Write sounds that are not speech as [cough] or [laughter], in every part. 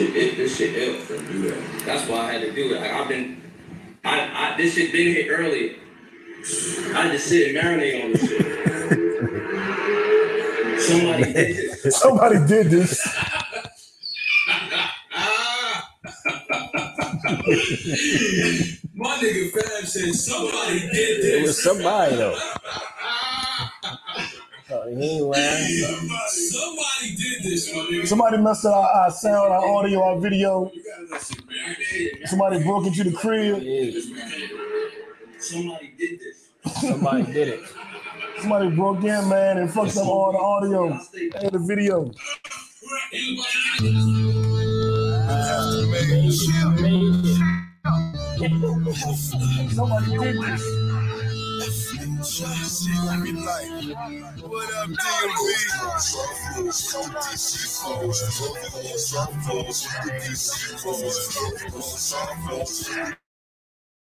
It, this shit ill to do that. That's why I had to do it. Like I've been, I, I this shit been hit earlier. I just sit and marinate on this shit. Somebody did this. [laughs] Somebody did this. My nigga Fab said somebody did this. It this. was somebody though. [laughs] Oh, he ain't lying. Somebody did this, my nigga. Somebody messed up our, our sound, our audio, our video. You gotta let some marinate. Somebody broke into the crib. Somebody did this. somebody did it. Somebody broke in, man, and fucked up all the audio and the video. Somebody did this. What up, DMV? Whole time, fucking bitches whole time, reppin' DC whole time, reppin' DC whole time. Whole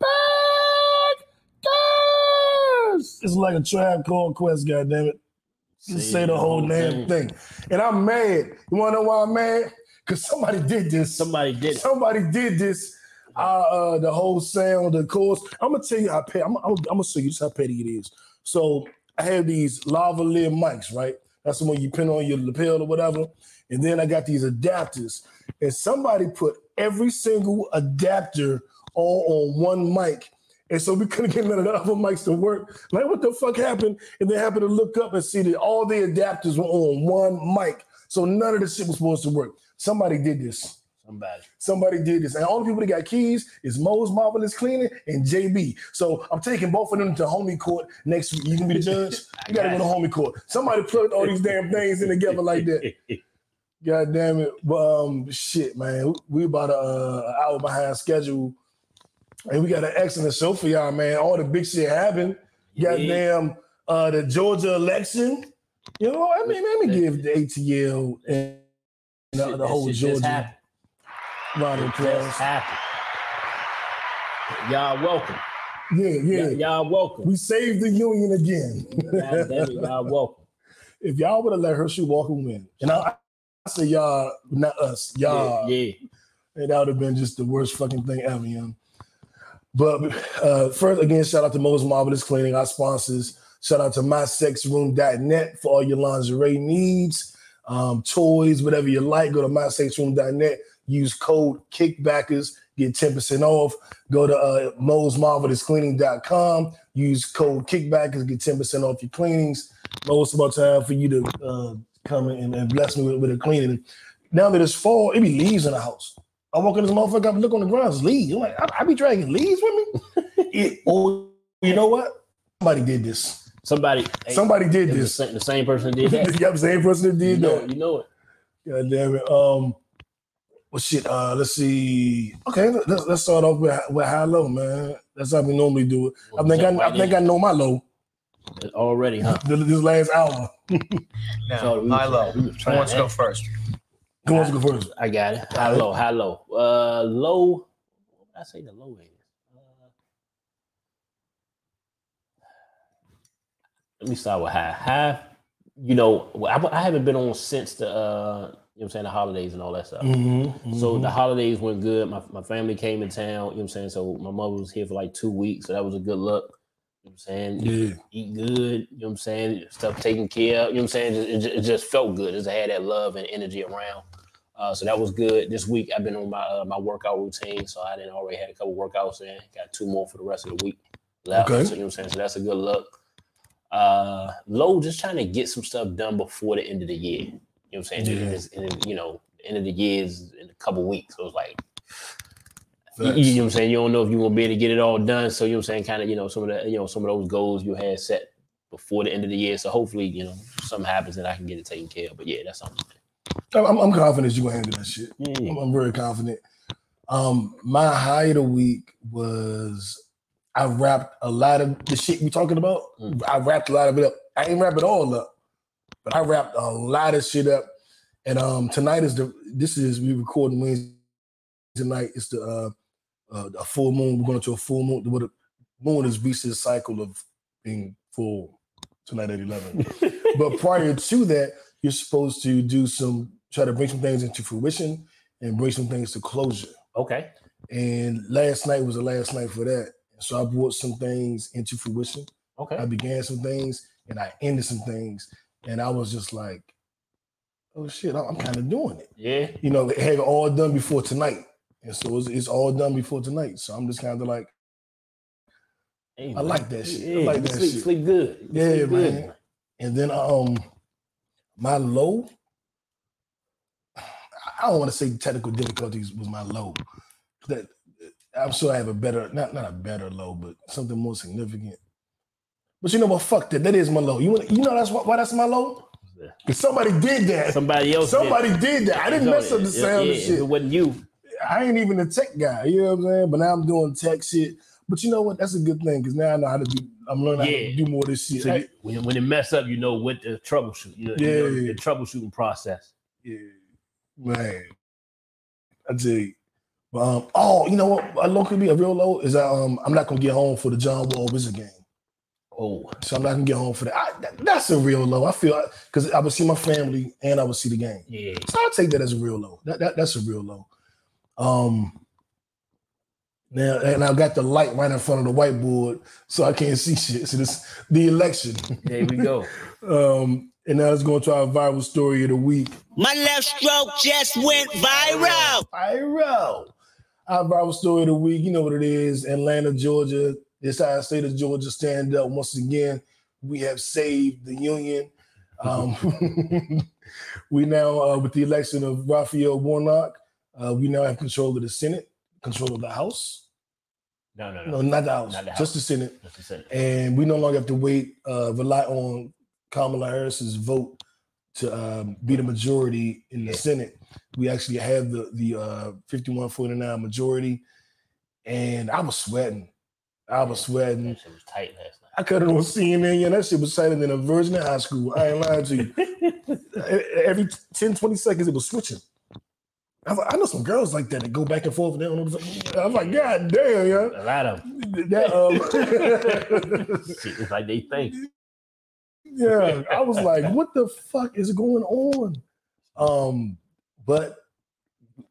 time. It's like a trap called Quest, goddammit. Just say the whole damn thing. thing. And I'm mad. You wanna know why I'm mad? Because somebody did this. Somebody did. Somebody did this. Uh, uh, the whole sound, the chorus. I'm gonna tell you how petty. I'm, I'm, I'm gonna show you just how petty it is. So I have these lavalier mics, right? That's the one you pin on your lapel or whatever. And then I got these adapters, and somebody put every single adapter all on one mic. And so we couldn't get none of the other mics to work. Like, what the fuck happened? And they happened to look up and see that all the adapters were on one mic. So none of the shit was supposed to work. Somebody did this. Somebody. Somebody did this. And all the people that got keys is Mo's Marvelous Cleaning and JB. So I'm taking both of them to homie court next week. You can be the judge. [laughs] You gotta go to homie court. Somebody plugged all these damn things in together like that. [laughs] God damn it. But um shit, man. We about a uh, hour behind schedule. And we got an excellent show for y'all, man. All the big shit happened. Goddamn uh the Georgia election. You know, I mean, let me give the ATL and the, the whole Georgia round of applause. happened. Y'all welcome. Yeah, yeah. Y- y'all welcome. We saved the union again. God damn it, y'all welcome. [laughs] if y'all would have let Herschel Walker win, and I, I say y'all, not us, y'all, Yeah, yeah. and that would have been just the worst fucking thing ever, young. But uh, first, again, shout out to Most Marvelous Cleaning, our sponsors. Shout out to mysexroom.net for all your lingerie needs, um, toys, whatever you like. Go to mysexroom.net. Use code Kickbackers, get 10% off. Go to uh, mosmarvelouscleaning.com. Use code Kickbackers, get 10% off your cleanings. Mo, about time for you to uh, come in and bless me with, with a cleaning. Now that it's fall, it be leaves in the house. I walk in this motherfucker, I look on the ground, it's leaves. I'm like, I, I be dragging leaves with me. [laughs] it, oh, you know what? Somebody did this. Somebody. hey, Somebody did this. The same, the same person did [laughs] that. yep, same person that you did know, that. you know it. God damn it. Um, well, shit. Uh, let's see. Okay, let's, let's start off with, with high low, man. That's how we normally do it. I think I, I think I know my low. already, huh? This this last hour. Now, So high low. we was Who wants to go first? Who wants to go first? I got it. High low, high low. Uh, low. What would I say the low is? Uh, let me start with high. High. You know, I, I haven't been on since the uh, you know what I'm saying the holidays and all that stuff. Mm-hmm, So the holidays went good. My, my family came in town, you know what I'm saying? So my mother was here for like two weeks. So that was a good look. You know what I'm saying? yeah. Eat good, you know what I'm saying? Stuff taken care of, you know what I'm saying? It, it, it just felt good. Just had that love and energy around. Uh, so that was good. This week I've been on my uh, my workout routine. So I didn't already had a couple workouts in. Got two more for the rest of the week left. Okay. So, you know what I'm saying? So that's a good look. Uh low, just trying to get some stuff done before the end of the year. You know what I'm saying? Yeah. And it's- and it- you know, end of the year is in a couple weeks. So it's like you, you know what I'm saying? You don't know if you're gonna be able to get it all done. So you know what I'm saying? Kind of, you know, some of the, you know, some of those goals you had set before the end of the year. So hopefully, you know, something happens and I can get it taken care of. But yeah, that's something. I'm, I'm confident you're gonna handle that shit. Yeah. I'm, I'm very confident. Um, my high of the week was I wrapped a lot of the shit we talking about. Mm. I wrapped a lot of it up. I didn't wrap it all up, but I wrapped a lot of shit up. And um, tonight is the this is we recording Wednesday tonight. It's the uh, uh a full moon. We're going to a full moon. The moon has reached its cycle of being full tonight at eleven. [laughs] but prior to that, you're supposed to do some try to bring some things into fruition and bring some things to closure. Okay. And last night was the last night for that. So I brought some things into fruition. Okay. I began some things and I ended some things. And I was just like, oh shit, I'm kind of doing it. Yeah. You know, it had it all done before tonight. And so it's, it's all done before tonight. So I'm just kind of like, Hey, I like that shit. I like that sleep, shit. Sleep good. You Yeah, sleep good. And then um my low, I don't want to say technical difficulties was my low. That I'm sure I have a better, not not a better low, but something more significant. But you know what? Fuck that. That is my low. You wanna- you know that's why, why that's my low? Because somebody did that. Somebody else. Somebody did that. I didn't mess up the sound yeah, and If shit. it wasn't you. I ain't even a tech guy. You know what I'm saying? But now I'm doing tech shit. But you know what? That's a good thing because now I know how to do. I'm learning how to do more of this shit. So I- when, when it mess up, you know what the troubleshoot. You know, Yeah, you know yeah, yeah. the troubleshooting process. Yeah, man. I tell you. But, um, oh, you know what? A low could be a real low is that um, I'm not gonna get home for the John Wall Wizard game, Oh, so I'm not gonna get home for that. I, that- That's a real low. I feel because I would see my family and I would see the game, yeah. so I'll take that as a real low. That, that that's a real low. Um. Now and I got the light right in front of the whiteboard, so I can't [laughs] see shit. So this the election. There we go. [laughs] um, and now let's go to our viral story of the week. My left stroke just went viral. Viral. Our viral story of the week, you know what it is. Atlanta, Georgia. This our state of Georgia stand up once again. We have saved the union. Um, [laughs] we now, uh, with the election of Raphael Warnock, uh, we now have control of the Senate, control of the House. No, no, no. No, not the House, Not the just the Senate. That's the Senate. And we no longer have to wait, uh, rely on Kamala Harris's vote to um, be the majority in the. Senate. We actually had the the uh, 51-49 majority, and I was sweating. I was sweating. That shit was tight last night. I cut it on CNN, yeah, that shit was tighter than a virgin in high school. I ain't lying to you. [laughs] Every 10, 20 seconds, it was switching. I, was like, I know some girls like that that go back and forth. And they don't know what the fuck- I was like, God damn, yeah. A lot of them. That, um, [laughs] Shit, it's like they think. [laughs] yeah, I was like, [laughs] what the fuck is going on? Um, but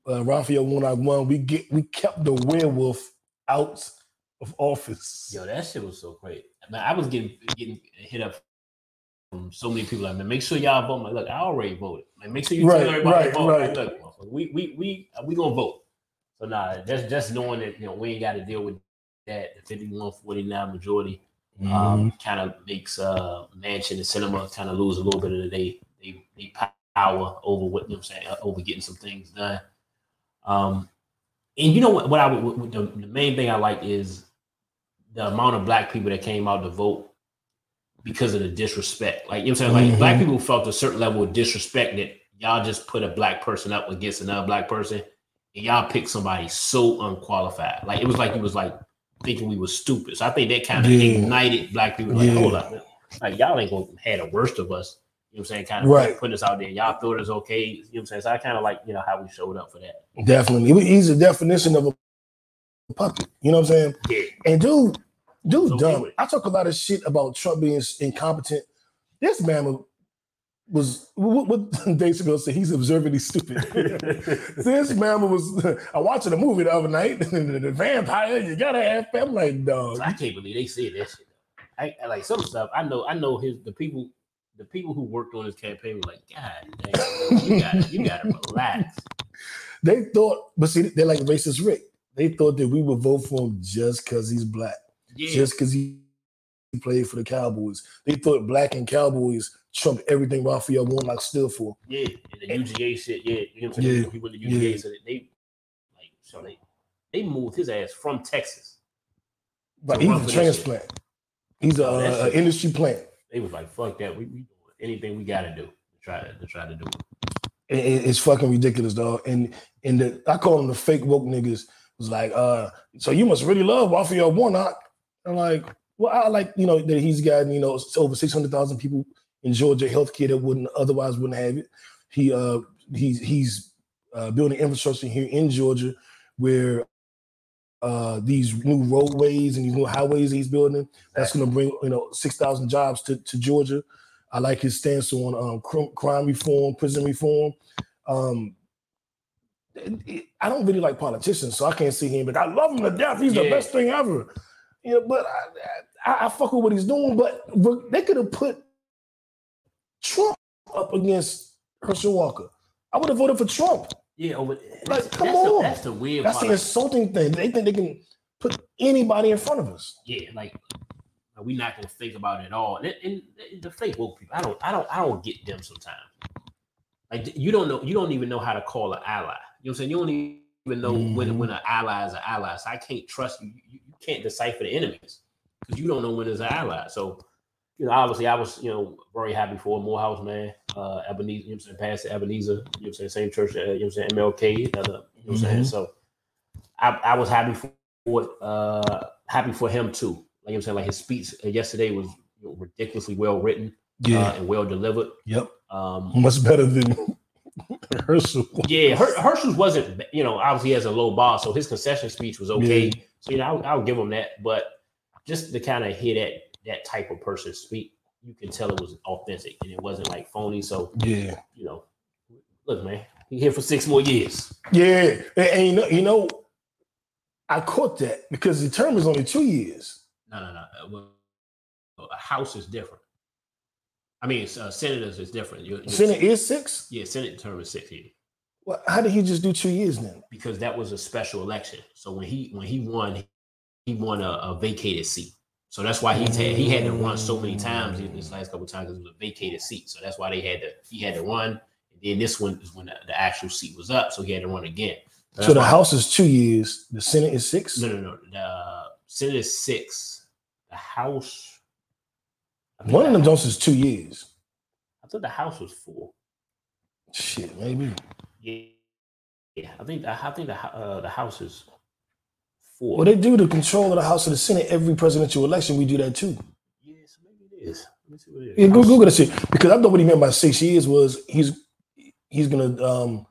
uh, Raphael Warnock won. We get we kept the werewolf out of office. Yo, that shit was so great. Man, I was getting getting hit up from so many people. Like, man, make sure y'all vote. Like, look, I already voted. Like, make sure you Right, tell everybody right, to vote. right. Like, look, we we we we gonna vote. So nah, just just knowing that you know we ain't got to deal with that the 51-49 majority Mm-hmm. um, kind of makes uh Manchin and Sinema kind of lose a little bit of they they they power over what you know I'm saying uh, over getting some things done. Um, and you know what? What I would what, the, the main thing I like is the amount of black people that came out to vote because of the disrespect. Like you know what I'm saying? Like Mhm. black people felt a certain level of disrespect that y'all just put a black person up against another black person, and y'all picked somebody so unqualified. Like it was like it was like thinking we were stupid. So I think that kind of Yeah. ignited black people. Like, Yeah. hold up, like y'all ain't gonna have the worst of us. You know what I'm saying? Kind of Right. putting us out there. Y'all thought it was okay. You know what I'm saying? So I kind of like, you know, how we showed up for that. Definitely. He's a definition of a puppet. You know what I'm saying? Yeah. And dude, dude, So dumb. I talk a lot of shit about Trump being incompetent. This man was, what, what [laughs] Dave Chappelle said. He's observantly stupid. [laughs] this man was. I watched the movie the other night. [laughs] the vampire. You gotta have. I'm like, dog. I can't believe they said that shit. I, I like some stuff. I know. I know his the people. The people who worked on his campaign were like, God damn, you got you got to relax. They thought, but see, they're like racist Rick. They thought that we would vote for him just because he's black. Yeah, just because he played for the Cowboys. They thought black and Cowboys trumped everything Raphael Warnock stood for. yeah. And the UGA shit. Yeah, you know what I'm saying. Yeah, He went to UGA, yeah. so they like so they they moved his ass from Texas. But he's a transplant. He's a, Oh, uh, industry plant. They was like, fuck that. We, we anything we got to do to try to, to try to do it. It- it- it's fucking ridiculous, dog. And and the, I call them the fake woke niggas. Was like, uh, so you must really love Raphael Warnock. I'm like, well, I like you know that he's got you know over six hundred thousand people in Georgia healthcare that wouldn't otherwise wouldn't have it. He uh he's he's uh, building infrastructure here in Georgia where uh these new roadways and these new highways he's building that's going to bring you know six thousand jobs to, to Georgia. I like his stance on um, cr- crime reform, prison reform. Um, I don't really like politicians, so I can't see him. But I love him to death. He's the best thing ever. You know, but I, I, I fuck with what he's doing. But, but they could have put Trump up against Herschel Walker. I would have voted for Trump. Yeah, over Like, come that's on. The, that's the weird That's part. the insulting thing. They think they can put anybody in front of us. yeah, like we're not gonna think about it at all. And, and, and the fake woke people, I don't, I don't, I don't get them sometimes. Like you don't know, you don't even know how to call an ally. You know what I'm saying? You don't even know when Mhm. when an ally is an ally. So I can't trust you. You, you can't decipher the enemies because you don't know when it's an ally. So you know, obviously, I was you know very happy for Morehouse man, uh, Ebenezer. You know what I'm saying? Pastor Ebenezer. You know what I'm saying? Same church. Uh, you know what I'm saying? MLK. Another. You know what I'm saying? Mhm. So I, I was happy for it, uh happy for him too. Like you know I'm saying, like his speech yesterday was you know, ridiculously well written uh, and well delivered. Yep. Um Much better than [laughs] Herschel. yeah, Her- Herschel's wasn't you know obviously he has a low bar, so his concession speech was okay. Yeah. So you know I'll, I'll give him that, but just to kind of hear that that type of person speak, you can tell it was authentic and it wasn't like phony. So Yeah. you know, look man, he here for six more years. Yeah. And, and you know, you know, I caught that because the term is only two years. No, no, no. uh, Well, a house is different. I mean, uh, senators is different. You- you- Senate is six. Yeah, Senate term is six years Well, how did he just do two years then? because that was a special election. So when he when he won, he won a, a vacated seat. So that's why he's had he had to run so many times in this last couple of times because it was a vacated seat. So that's why they had to he had to run. And then this one is when the, the actual seat was up, so he had to run again. So that's the House is two years. The Senate is six. No, no, no. The Senate is six. The House. I One of them House- is two years. I thought the House was four. Shit, maybe. Yeah, yeah. I think the, I think the uh, the House is four. Well, they do the control of the House of the Senate every presidential election. We do that too. Yes, maybe it is. Let me see what it is. Yeah, go Google that shit because I thought what he meant by six years was he's he's gonna um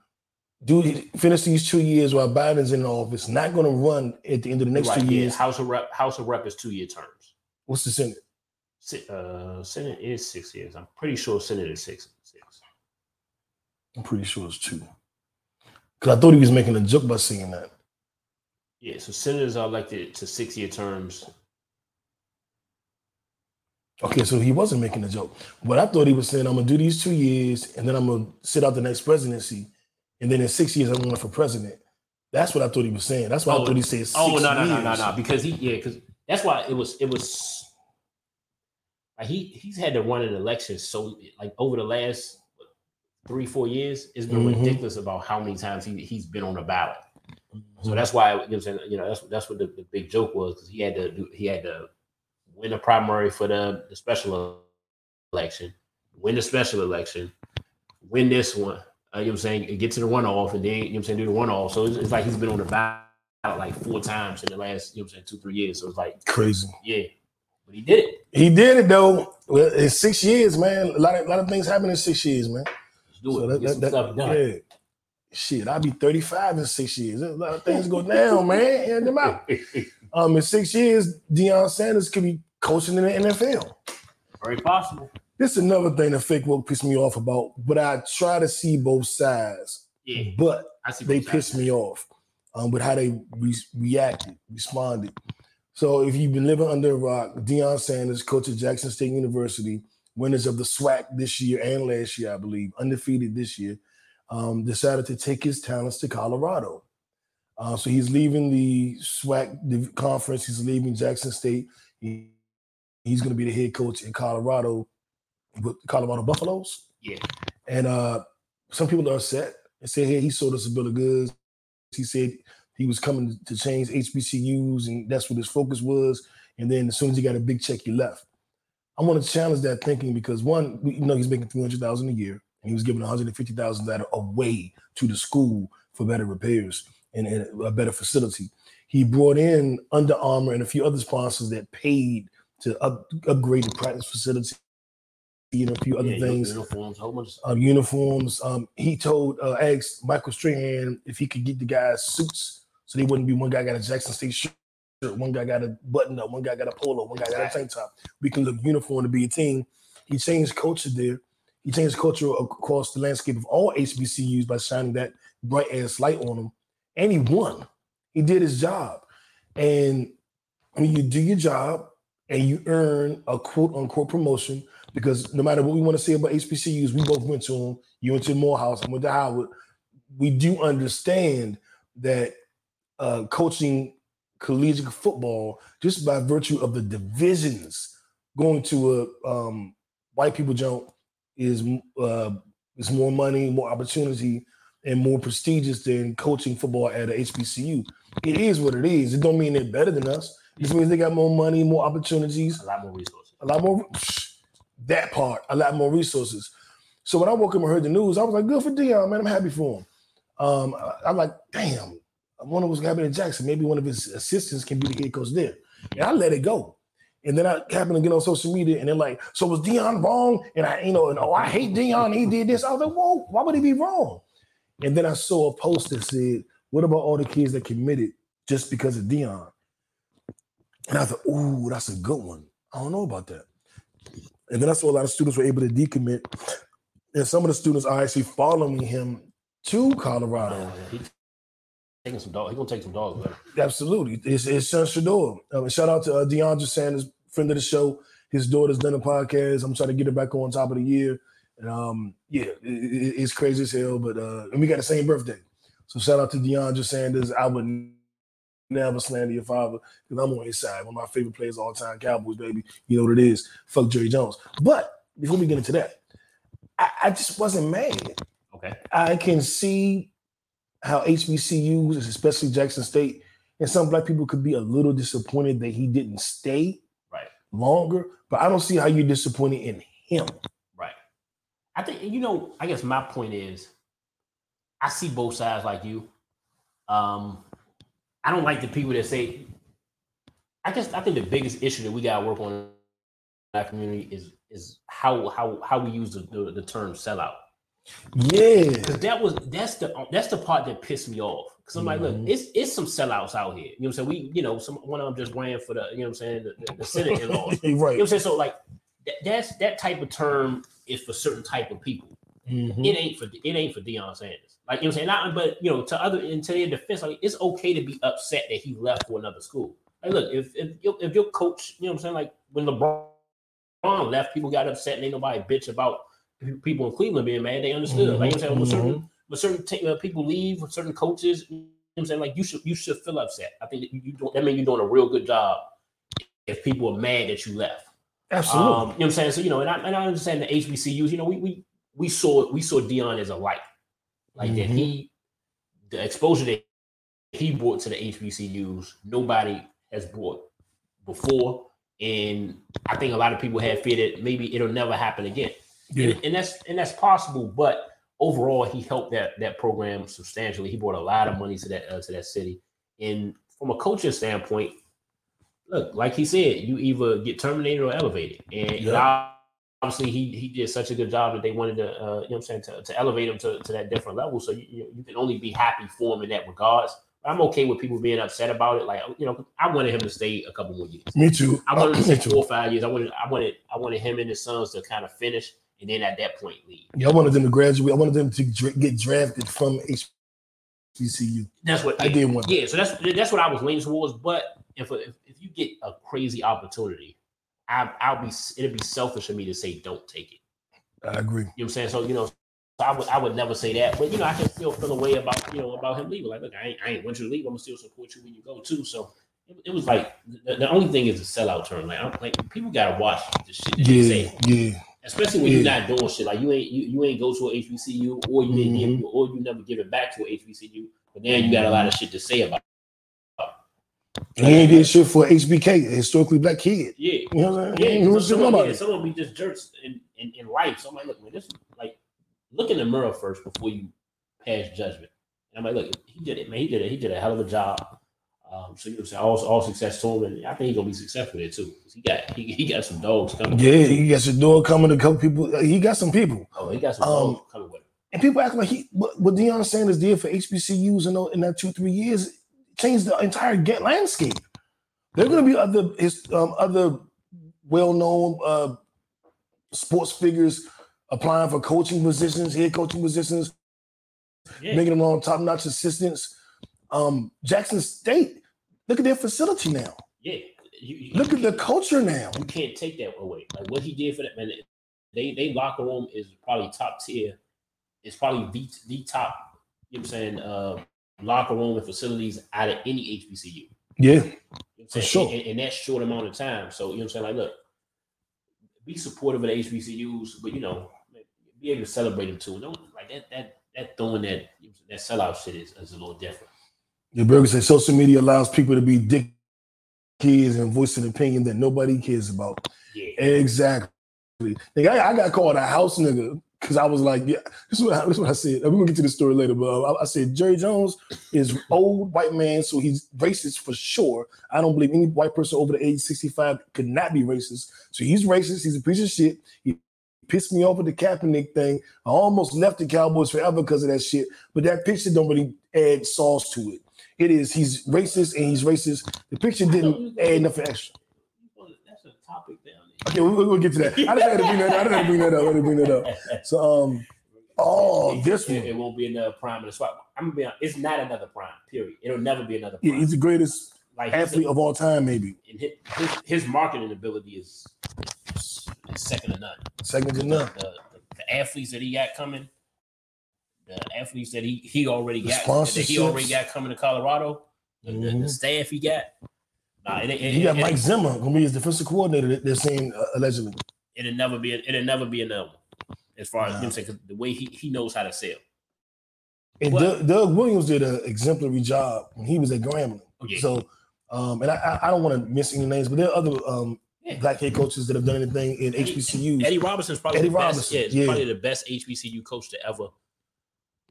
do finish these two years while Biden's in office, not gonna run at the end of the next Right, two yeah, years. House of Rep. House of Rep is two year terms. What's the Senate? Se- Uh, Senate is six years. I'm pretty sure Senate is six. Six. I'm pretty sure it's two. Because I thought he was making a joke by saying that. Yeah, so senators are elected to six year terms. Okay, so he wasn't making a joke. But I thought he was saying, I'm gonna do these two years and then I'm gonna sit out the next presidency. And then in six years, I'm going for president. That's what I thought he was saying. That's why I Oh, thought he said six Oh no no no no no! Because he yeah because that's why it was it was like he he's had to run an election so like over the last three four years it's been Mhm. ridiculous about how many times he he's been on the ballot. So that's why you know what I'm saying you know that's that's what the, the big joke was because he had to do he had to win a primary for the, the special election, win the special election, win this one. Uh, you know what I'm saying? Get to the runoff and then you know what I'm saying do the runoff. So it's, it's like he's been on the ballot like four times in the last you know what I'm saying two three years. So it's like crazy. yeah, but he did it. He did it though. Well, in six years, man. A lot of, lot of things happen in six years, man. Let's do So it. that- that- stuff done. Yeah. Shit, I'll be 35 in six years. A lot of things go down, man. And them out. [laughs] Um, in six years, Deion Sanders could be coaching in the NFL. Very possible. This is another thing that fake woke pissed me off about, but I try to see both sides. Yeah, But I see. they pissed me off um, with how they re- reacted, responded. So if you've been living under a rock, Deion Sanders, coach at Jackson State University, winners of the SWAC this year and last year, I believe, undefeated this year, um, decided to take his talents to Colorado. Uh, so he's leaving the SWAC conference. He's leaving Jackson State. He- he's going to be the head coach in Colorado with Colorado Buffaloes. Yeah. And uh, some people are upset and say, hey, he sold us a bill of goods. He said he was coming to change HBCUs and that's what his focus was. And then as soon as he got a big check, he left. I want to challenge that thinking because one, we you know he's making 300000 a year he was giving one hundred and fifty thousand dollars away to the school for better repairs and, and a better facility. He brought in Under Armour and a few other sponsors that paid to up, upgrade the practice facility and a few other Yeah, things uniforms, whole bunch of um, uniforms. Um, he told uh, asked Michael Strahan if he could get the guys suits so they wouldn't be one guy got a Jackson State shirt, one guy got a button up, one guy got a polo, one guy got a tank top. We can look uniform to be a team. He changed culture there. He changed culture across the landscape of all HBCUs by shining that bright ass light on them, and he won. He did his job, and when you do your job and you earn a quote unquote promotion, because no matter what we want to say about HBCUs, we both went to them. You went to Morehouse, I went to Howard. We do understand that uh, coaching collegiate football, just by virtue of the divisions, going to a um, white people jump is uh, is more money, more opportunity, and more prestigious than coaching football at a HBCU. It is what it is. It don't mean they're better than us. It just means they got more money, more opportunities, A lot more resources. a lot more that part, a lot more resources. So when I woke up and heard the news, I was like, good for Deion, man. I'm happy for him. Um, I, am like, damn, I wonder what's happening to Jackson. Maybe one of his assistants can be the head coach there. And I let it go. And then I happened to get on social media and they're like, so was Deion wrong? And I, you know, and oh, I hate Deion. He did this. I was like, whoa, why would he be wrong? And then I saw a post that said, what about all the kids that committed just because of Deion? And I thought, ooh, that's a good one. I don't know about that. And then I saw a lot of students were able to decommit. And some of the students are actually following him to Colorado. Oh, he taking some dog. He gonna take some dogs with him. Absolutely. It's, it's son Shedeur. Um, shout out to uh, Deiondra Sanders, friend of the show. His daughter's done a podcast. I'm trying to get her back on top of the year. And um, yeah, it, it- it's crazy as hell. But uh, and we got the same birthday. So shout out to Deiondra Sanders. I would never slander your father because I'm on his side. One of my favorite players of all time, Cowboys, baby. You know what it is. Fuck Jerry Jones. But before we get into that, I, I just wasn't mad. Okay. I can see how HBCUs, especially Jackson State, and some black people could be a little disappointed that he didn't stay Right. longer. But I don't see how you're disappointed in him. Right. I think you know. I guess my point is, I see both sides like you. Um, I don't like the people that say. I guess I think the biggest issue that we got to work on in our community is is how how how we use the, the, the term sellout. Yeah. Because that was that's the that's the part that pissed me off. Because I'm like, look, Mhm. it's it's some sellouts out here. You know what I'm saying? We, you know, some one of them just ran for the, you know what I'm saying, the, the, the Senate in [laughs] laws. You know right. what I'm saying? So like that, that's that type of term is for certain type of people. Mhm. It ain't for it ain't for Deion Sanders. Like you know what I'm saying? Not, but you know, to other into their defense, like it's okay to be upset that he left for another school. Like, look, if if your- if your coach, you know what I'm saying, like when LeBron left, people got upset and ain't nobody bitch about people in Cleveland being mad. They understood. Like know what I'm saying? When certain when certain t- uh, people leave, certain coaches, you know what I'm saying, like you should you should feel upset. I think that you, you don't, that means you're doing a real good job if people are mad that you left. Absolutely. Um, you know what I'm saying? So you know, and I, and I understand the HBCUs. You know, we we we saw we saw Deion as a light, like that. Mhm. He the exposure that he brought to the HBCUs, nobody has brought before, and I think a lot of people had fear that maybe it'll never happen again. Yeah. And, and that's and that's possible, but overall, he helped that that program substantially. He brought a lot of money to that uh, to that city, and from a coaching standpoint, look, like he said, you either get terminated or elevated, and, Yeah. obviously he he did such a good job that they wanted to, uh, you know, what I'm saying, to, to elevate him to, to that different level. So you, you can only be happy for him in that regards. I'm okay with people being upset about it. Like you know, I wanted him to stay a couple more years. Me too. I wanted to [clears throat] stay four or five years. I wanted, I wanted, I wanted him and his sons to kind of finish, and then at that point leave. Yeah, I wanted them to graduate. I wanted them to get drafted from HBCU. That's what I yeah, did want. Yeah, so that's that's what I was leaning towards. But if if, if you get a crazy opportunity, I I'll be it'd be selfish of me to say don't take it. I agree. You know what I'm saying? So you know, so I would I would never say that. But you know, I can still feel a way about you know about him leaving. Like, look, I ain't I ain't want you to leave. I'm gonna still support you when you go too. So. It, it was like the, the only thing is the sellout term. Like, I'm, like people gotta watch the shit Yeah, say. yeah. Especially when Yeah. you're not doing shit like you ain't you, you ain't go to a HBCU or you didn't Mhm. give or you never give it back to a HBCU, but then you got a lot of shit to say about. He ain't did shit for HBK, historically black kid. Yeah, You know what I'm yeah. saying? He some, yeah some of them be just jerks in, in, in life. So I'm like, look, man, this like look in the mirror first before you pass judgment. And I'm like, look, he did it, man. He did it. He did a hell of a job. Um, so you know, saying all, all success to him, and I think he's gonna be successful there too. He got he, he got some dogs coming. Yeah, he got some door coming. A couple people. He got some people. Oh, he got some Um, dogs coming with him. And people act like he what, what Deion Sanders did for HBCUs in, in that two three years changed the entire get landscape. There are going to be other his um, other well known uh, sports figures applying for coaching positions, head coaching positions, Yeah. making them on top notch assistants. Um, Jackson State, look at their facility now. Yeah. You, you, Look at the culture now. you can't take that away. Like what he did for that man, they they locker room is probably top tier. It's probably the the top. You know what I'm saying? Uh, locker room and facilities out of any HBCU. Yeah, You know For sure. In, in that short amount of time. So you know what I'm saying? Like, look, be supportive of the HBCUs, but you know, be able to celebrate them too. Don't like that that that throwing that that sellout shit is, is a little different. The burger said social media allows people to be dick kids and voice an opinion that nobody cares about. Yeah. Exactly. Nigga, I, I got called a house nigga because I was like, yeah, this is what I, this is what I said. We're gonna get to the story later, but uh, I, I said Jerry Jones is old white man, so he's racist for sure. I don't believe any white person over the age 65 could not be racist. So he's racist, he's a piece of shit. He pissed me off with the Kaepernick thing. I almost left the Cowboys forever because of that shit, but that picture don't really add sauce to it. It is he's racist and he's racist. The picture didn't add nothing extra. That's a topic down there. Okay, we, we'll get to that. I just had to bring that. I just had to bring that up. I had to bring that up. So, um, oh, this one. it won't be another prime in the spot. I'm gonna be honest, it's not another prime, period. It'll never be another yeah, prime. he's the greatest like athlete of all time, maybe and his, his, his marketing ability is, is second to none. second to none. The, the, the athletes that he got coming, the athletes that he he already The got, that he already got coming to Colorado, the, the- the Mhm. staff he got. Nah, it, it, He got it, Mike Zimmer gonna be his defensive coordinator. they- They're saying uh, allegedly. It'll never be. It'll never be another one. As far as Nah. what I'm saying, the way he, he knows how to sell. And? Doug, Doug Williams did an exemplary job when he was at Grambling. Oh, yeah. So, um, and I, I- don't want to miss any names, but there are other um, Yeah. black head coaches that have done anything in HBCUs. Eddie Robinson's probably Eddie the best. Robinson, Yeah, yeah. probably the best HBCU coach to ever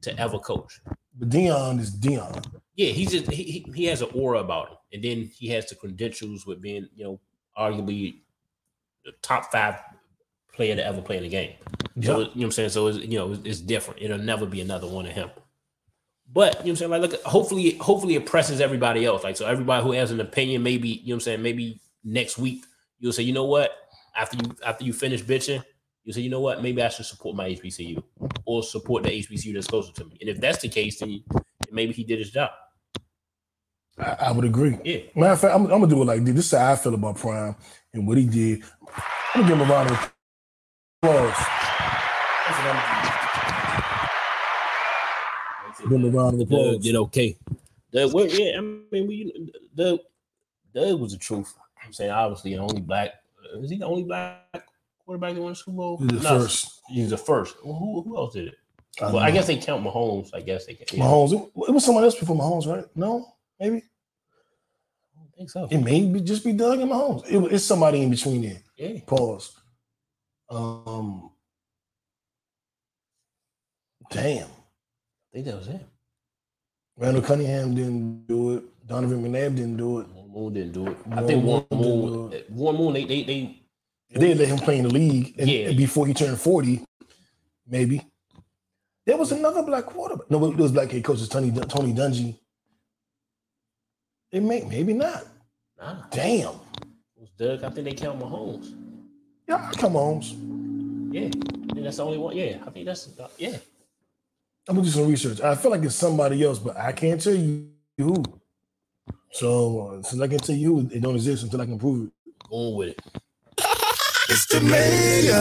to ever coach. But Deion is Deion. Yeah, he's just he, he has an aura about him, and then he has the credentials with being you know arguably the top five player to ever play in the game. So you know what I'm saying. So it's, you know it's, it's different. It'll never be another one of him. But you know what I'm saying. Like look, hopefully, hopefully it presses everybody else. Like so, everybody who has an opinion, maybe you know what I'm saying. Maybe next week you'll say, you know what, after you after you finish bitching, you say, you know what, maybe I should support my HBCU or support the HBCU that's closer to me. And if that's the case, then maybe he did his job. I, I would agree. Yeah. Matter of fact, I'm, I'm gonna do it like this. This is how I feel about Prime and what he did. I'm gonna give him a round of applause. Give him a round of applause. Did okay. Doug, well, yeah, I mean, we, Doug, Doug was the truth. I'm saying, obviously, the only black. Is he the only black quarterback that won the Super Bowl? He's the No, first. He's the first. Well, who, who else did it? I well, don't I guess they count Mahomes. I guess they count. Yeah, Mahomes. It, it was someone else before Mahomes, right? No, maybe I don't think so. it may be just be Doug and Mahomes. It, it's somebody in between there. Yeah. Pause. Um. Damn. I think that was it. Randall Cunningham didn't do it. Donovan McNabb didn't do it. Warren Moon didn't do it. I think Warren Moon didn't Moon. Warren Moon. They they they. They let him play in the league and, Yeah. and before he turned 40, maybe. There was another black quarterback. No, it was black head coaches, Tony Tony Dungy. It may maybe not. Nah, it Damn. was Doug. I think they count Mahomes. Yeah, come on. Yeah, I think that's the only one. Yeah, I think that's yeah. I'm gonna do some research. I feel like it's somebody else, but I can't tell you who. So uh, since I can tell you it don't exist until I can prove it. Going with it. It's the mayor.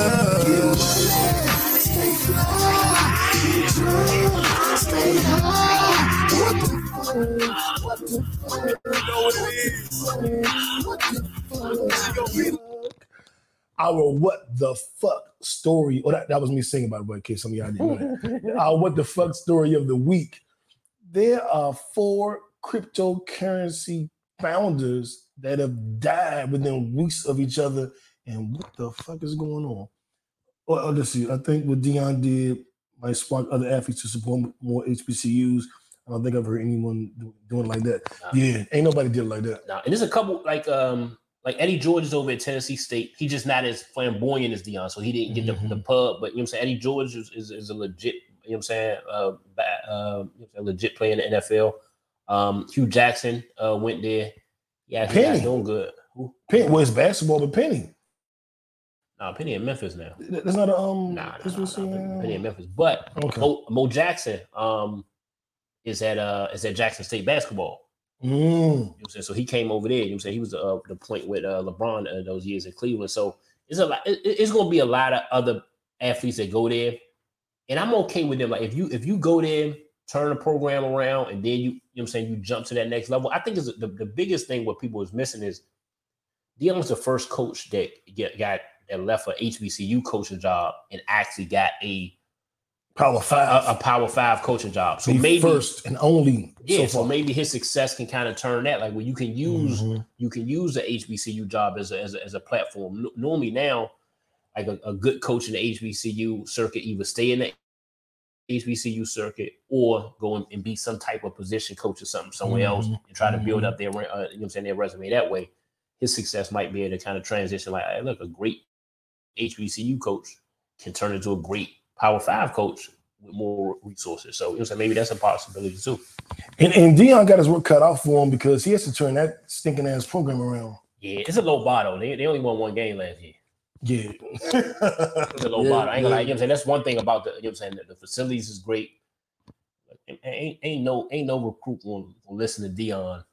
Our what the fuck story. Oh, that, that was me singing by the way, in case some of y'all didn't know that. [laughs] Our what the fuck story of the week. There are four cryptocurrency founders that have died within weeks of each other. And what the fuck is going on? Well, let's see. I think what Deion did might spark other athletes to support more HBCUs. I don't think I've heard anyone doing like that. Nah. Yeah, ain't nobody did it like that. Now, and there's a couple like um like Eddie George is over at Tennessee State. He's just not as flamboyant as Deion, so he didn't get the, the pub. But you know what I'm saying? Eddie George is, is, is a legit, you know what I'm saying, uh, uh you know what legit player in the NFL. Um, Hue Jackson uh went there. Yeah, he Penny. doing good. Penny, well, basketball, but Penny. Nah, Penny in Memphis now. That's not a um. Nah, nah, this nah, nah, Penny in Memphis. But Okay. Mo, Mo Jackson um is at uh is at Jackson State basketball. Mm. You know I'm saying? So he came over there. You know what I'm saying? He was uh, the point with uh, LeBron uh, those years in Cleveland. So it's a lot. It, it's going to be a lot of other athletes that go there, and I'm okay with them. Like if you if you go there, turn the program around, and then you you know what I'm saying you jump to that next level. I think is the, the biggest thing what people is missing is Deion was the first coach that get, got that left a HBCU coaching job and actually got a Power five. a Power Five coaching job. So The maybe first and only. yeah, so so, maybe his success can kind of turn that. Like where you can use Mhm. you can use the HBCU job as a, as a, as a platform. Normally now, like a, a good coach in the HBCU circuit either stay in the HBCU circuit or go and, and be some type of position coach or something somewhere else Mhm. and try to build Mhm. up their uh, you know what I'm saying their resume that way. His success might be able to kind of transition like, hey, look, a great HBCU coach can turn into a great Power Five coach with more resources. So you know, saying maybe that's a possibility too. And, and Deion got his work cut out for him because he has to turn that stinking ass program around. Yeah, it's a low bottle. They, they only won one game last year. Yeah. It's a low [laughs] Yeah, bottle. I ain't gonna lie. You know yeah. what I'm saying? That's one thing about the, you know what I'm saying? The, the facilities is great. Ain't, ain't no ain't no recruit gonna, gonna listen to Deion.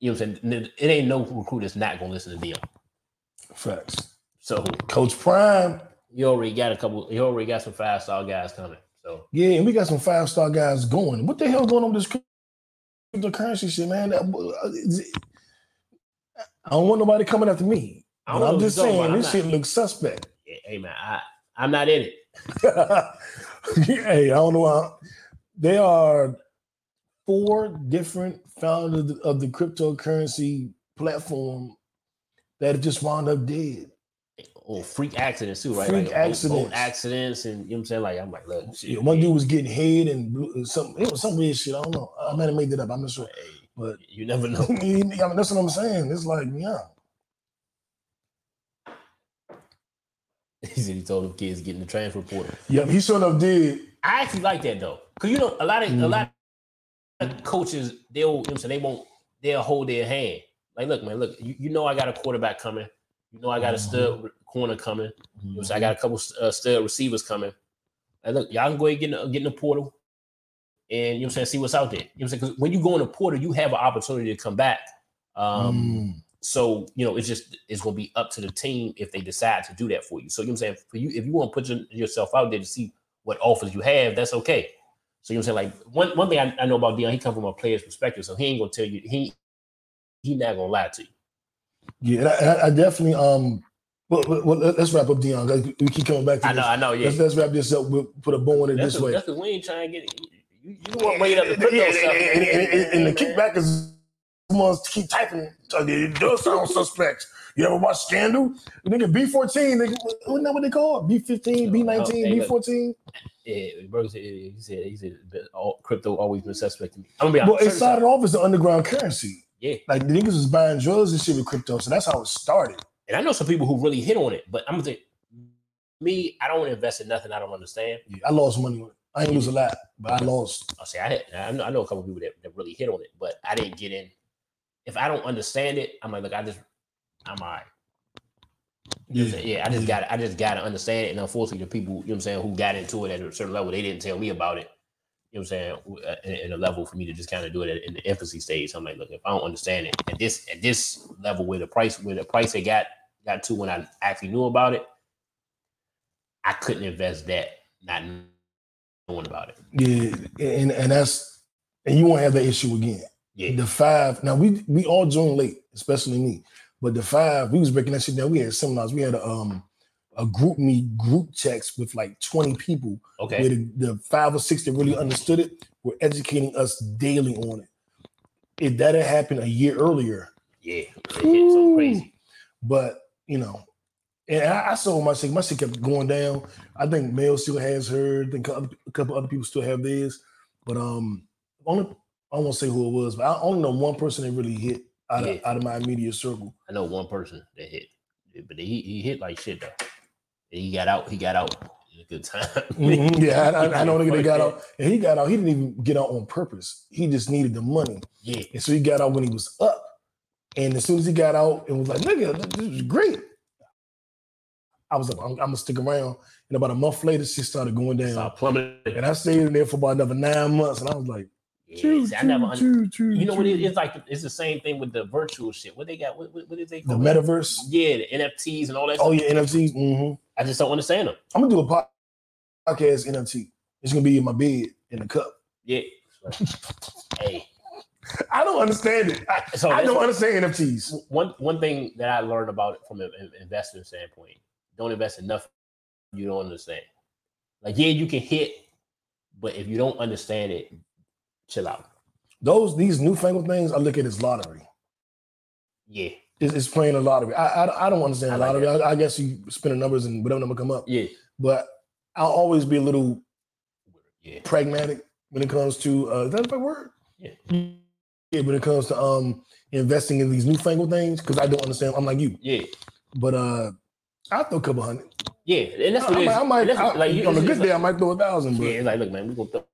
You know what I'm saying? It ain't no recruit that's not gonna listen to Deion. Facts. So Coach Prime. you already got a couple, you already got some five star guys coming. So Yeah, and we got some five star guys going. What the hell going on with this cryptocurrency shit, man? Uh, I don't want nobody coming after me. I I'm just saying, this I'm shit not- looks suspect. hey man, I I'm not in it. [laughs] hey, I don't know. How, there are four different founders of the cryptocurrency platform that have just wound up dead. Or freak accidents too, right? Freak like accidents. accidents, and you know what I'm saying? Like I'm like, look, shit, Yeah, one dude was getting head and blew, some it was some weird shit. I don't know. I might have made that up. I'm not sure. But you never [laughs] know. I mean, that's what I'm saying. It's like, yeah. [laughs] he said he told them kids getting the transfer portal. Yep, he sort of did. I actually like that though, because you know a lot of a Mhm. lot of coaches they'll you know saying they won't they'll hold their hand. Like, look, man, look, you, you know I got a quarterback coming. You know I got a stud re- corner coming. You know what I'm saying? I got a couple uh, stud receivers coming. Like, look, y'all can go ahead and get in, the- get in the portal, and you know I'm saying, see what's out there. You know what I'm saying? Because when you go in the portal, you have an opportunity to come back. Um, Mm. so you know, it's just it's gonna be up to the team if they decide to do that for you. So you know what I'm saying for you, if you want to put your, yourself out there to see what offers you have, that's okay. So you know I'm saying? Like one one thing I, I know about Deion, he come from a player's perspective, so he ain't gonna tell you he he not gonna lie to you. Yeah, and I, and I- I definitely um. Well, well, let's wrap up, Deion. We keep coming back to I this. know, I know, yeah. Let's, let's wrap this up. We'll put a bow on it That's this way. because we ain't trying to get it. You, you want to bring it up the crypto Yeah, and, and- and- and the kickback is someone's to keep typing. It does sound suspect. You ever watch Scandal? Nigga B14, nigga, wasn't that what they call it? B15, B19, Oh, hey. B14? Yeah, Burger said he said he said all, crypto always been suspect to me. I'm gonna be honest. Well, it started off as the underground currency. Yeah. Like the niggas was buying drugs and shit with crypto. So that's how it started. And I know some people who really hit on it, but I'm gonna say, me, I don't invest in nothing I don't understand. Yeah, I lost money on it. I ain't lose a lot, but I lost. I'll say I had, I know, I know a couple people that, that really hit on it, but I didn't get in. If I don't understand it, I'm like, look, I just, I'm all right. I'm? Yeah, I just got I just got to understand it. And unfortunately, the people, you know what I'm saying, who got into it at a certain level, they didn't tell me about it. You know what I'm saying? uh, In, in a level for me to just kind of do it in the infancy stage. I'm like, look, if I don't understand it at this at this level where the price where the price they got got to when I actually knew about it, I couldn't invest that not knowing about it. Yeah, and and that's and you won't have that issue again. Yeah, The five now we we all joined late, especially me. But the five, we was breaking that shit down. We had seminars. We had a um a GroupMe group text with like 20 people okay. where the, the five or six that really understood it were educating us daily on it. If that had happened a year earlier, Yeah, it hit something crazy. but you know, And I, I saw my shit. My shit kept going down. I think Mel still has her. I think a couple- other people still have theirs. But um, only I won't say who it was, but I only know one person that really hit out of out of my immediate circle. I know one person that hit, but he, he hit like shit though. And he got out. He got out in a good time. Mhm, Yeah, I, I, [laughs] I know nigga that got out, and he got out. He didn't even get out on purpose. He just needed the money, Yeah, and so he got out when he was up. And as soon as he got out, and was like, "Nigga, this, was great." I was like, "I'm, I'm gonna stick around." And about a month later, shit started going down. saw plummeted. And I stayed in there for about another nine months, and I was like, Yeah, choo, see, I never. choo, un- choo, choo, you know what? It, it's like it's the same thing with the virtual shit. What they got? What, what, what is they The call it? metaverse. Yeah, the NFTs and all that. Oh stuff. yeah, NFTs. Mm-hmm. I just don't understand them. I'm gonna do a podcast NFT. It's gonna be in my bed in the cup. Yeah. [laughs] hey, I don't understand it. I, so I don't understand NFTs. one one thing that I learned about it from an investment standpoint: don't invest in nothing you don't understand. Like, yeah, you can hit, but if you don't understand it, chill out. Those these newfangled things, I look at as lottery. Yeah, It's, it's playing a lottery. I, I I don't understand I like lottery. I, I guess you spin the numbers and whatever number come up. yeah, But I'll always be a little yeah. pragmatic when it comes to uh, is that the right word? Yeah. Yeah, when it comes to um investing in these newfangled things, because I don't understand. I'm like you. Yeah, But uh I'll throw a couple hundred. yeah, and that's I, what it is. I might, And that's what- I- like you, on a good day, like- I might throw a thousand, but yeah, it's like, look, man, we gonna throw,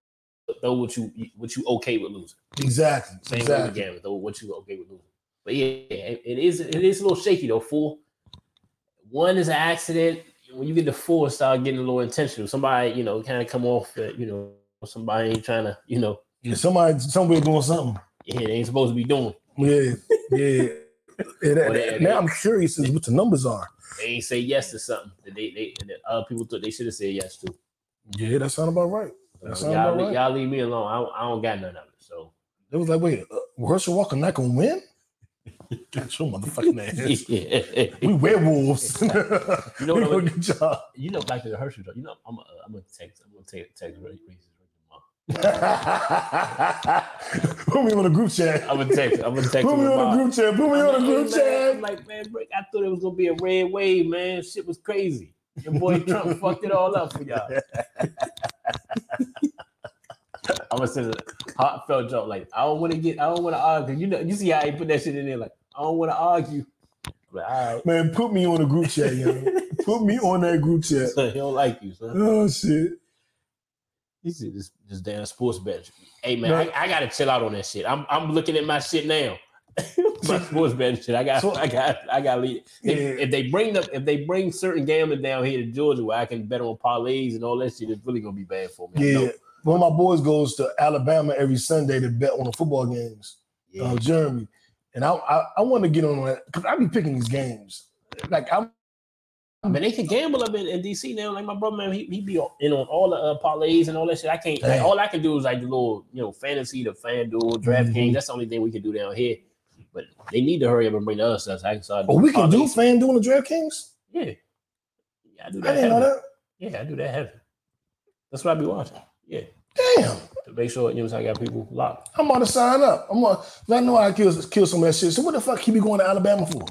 throw what you what you okay with losing. exactly. Same way exactly. with gambling, throw what you okay with losing. But yeah, it it is it is a little shaky though. Four, one is an accident. When you get to four, start getting a little intentional. Somebody, you know, kind of come off, uh, you know, somebody ain't trying to, you know, Yeah, somebody somewhere doing something. Yeah, they ain't supposed to be doing. Yeah, yeah. And that- Or they- now I'm curious as what the numbers are. They ain't say yes to something that they they that other people thought they should have said yes to. Yeah, that sound about right. That sound y'all, about leave, right. y'all leave me alone. I, don't- I don't got none of it. So It was like, wait, uh, Herschel Walker not gonna win? That's your motherfucking [laughs] ass. yeah. We werewolves. [laughs] You know [laughs] we what I a mean? good job. you know, back to the Hershey, you know, I'm uh, I'm gonna text, I'm gonna take text Ray- Reese's. [laughs] Put me on a group chat. I'm gonna text. I'm gonna text. Put me on a group chat. Put me on a group man, I'm chat. like, man, Brick, I thought it was gonna be a red wave, man. Shit was crazy. Your boy Trump [laughs] fucked it all up for y'all. I'm gonna send a heartfelt joke. Like, I don't want to get, I don't want to argue. You know, you see how he put that shit in there. Like, I don't want to argue. Like, all right. Man, put me on a group chat, yo. [laughs] Put me on that group chat. He don't like you, son. Oh shit. You see this, this damn sports bet. Hey man, No. I, I gotta chill out on that shit. I'm I'm looking at my shit now. [laughs] my sports betting shit. I got So- I got I got lead. They, Yeah. If they bring the if they bring certain gambling down here to Georgia where I can bet on parlays and all that shit, it's really gonna be bad for me. Yeah. One of my boys goes to Alabama every Sunday to bet on the football games. Yeah. uh, Jeremy. And I I, I want to get on that because I be picking these games. Like I'm I mean, they can gamble up in, in DC now. Like my brother, man, he, he be in on all the uh, parlays and all that shit. I can't. Like, all I can do is like the little, you know, fantasy, the FanDuel, DraftKings. Mhm. That's the only thing we can do down here. But they need to hurry up and bring the other stuff. So I can start. oh, we can do fan doing the DraftKings? Yeah, yeah, I do I that. didn't know that. Yeah, I do that heavy. That's what I be watching. Yeah, Damn. to make sure you know saying, I got people locked. I'm about to sign up. I'm gonna. I know I kill kill some of that shit. So what the fuck he be going to Alabama for?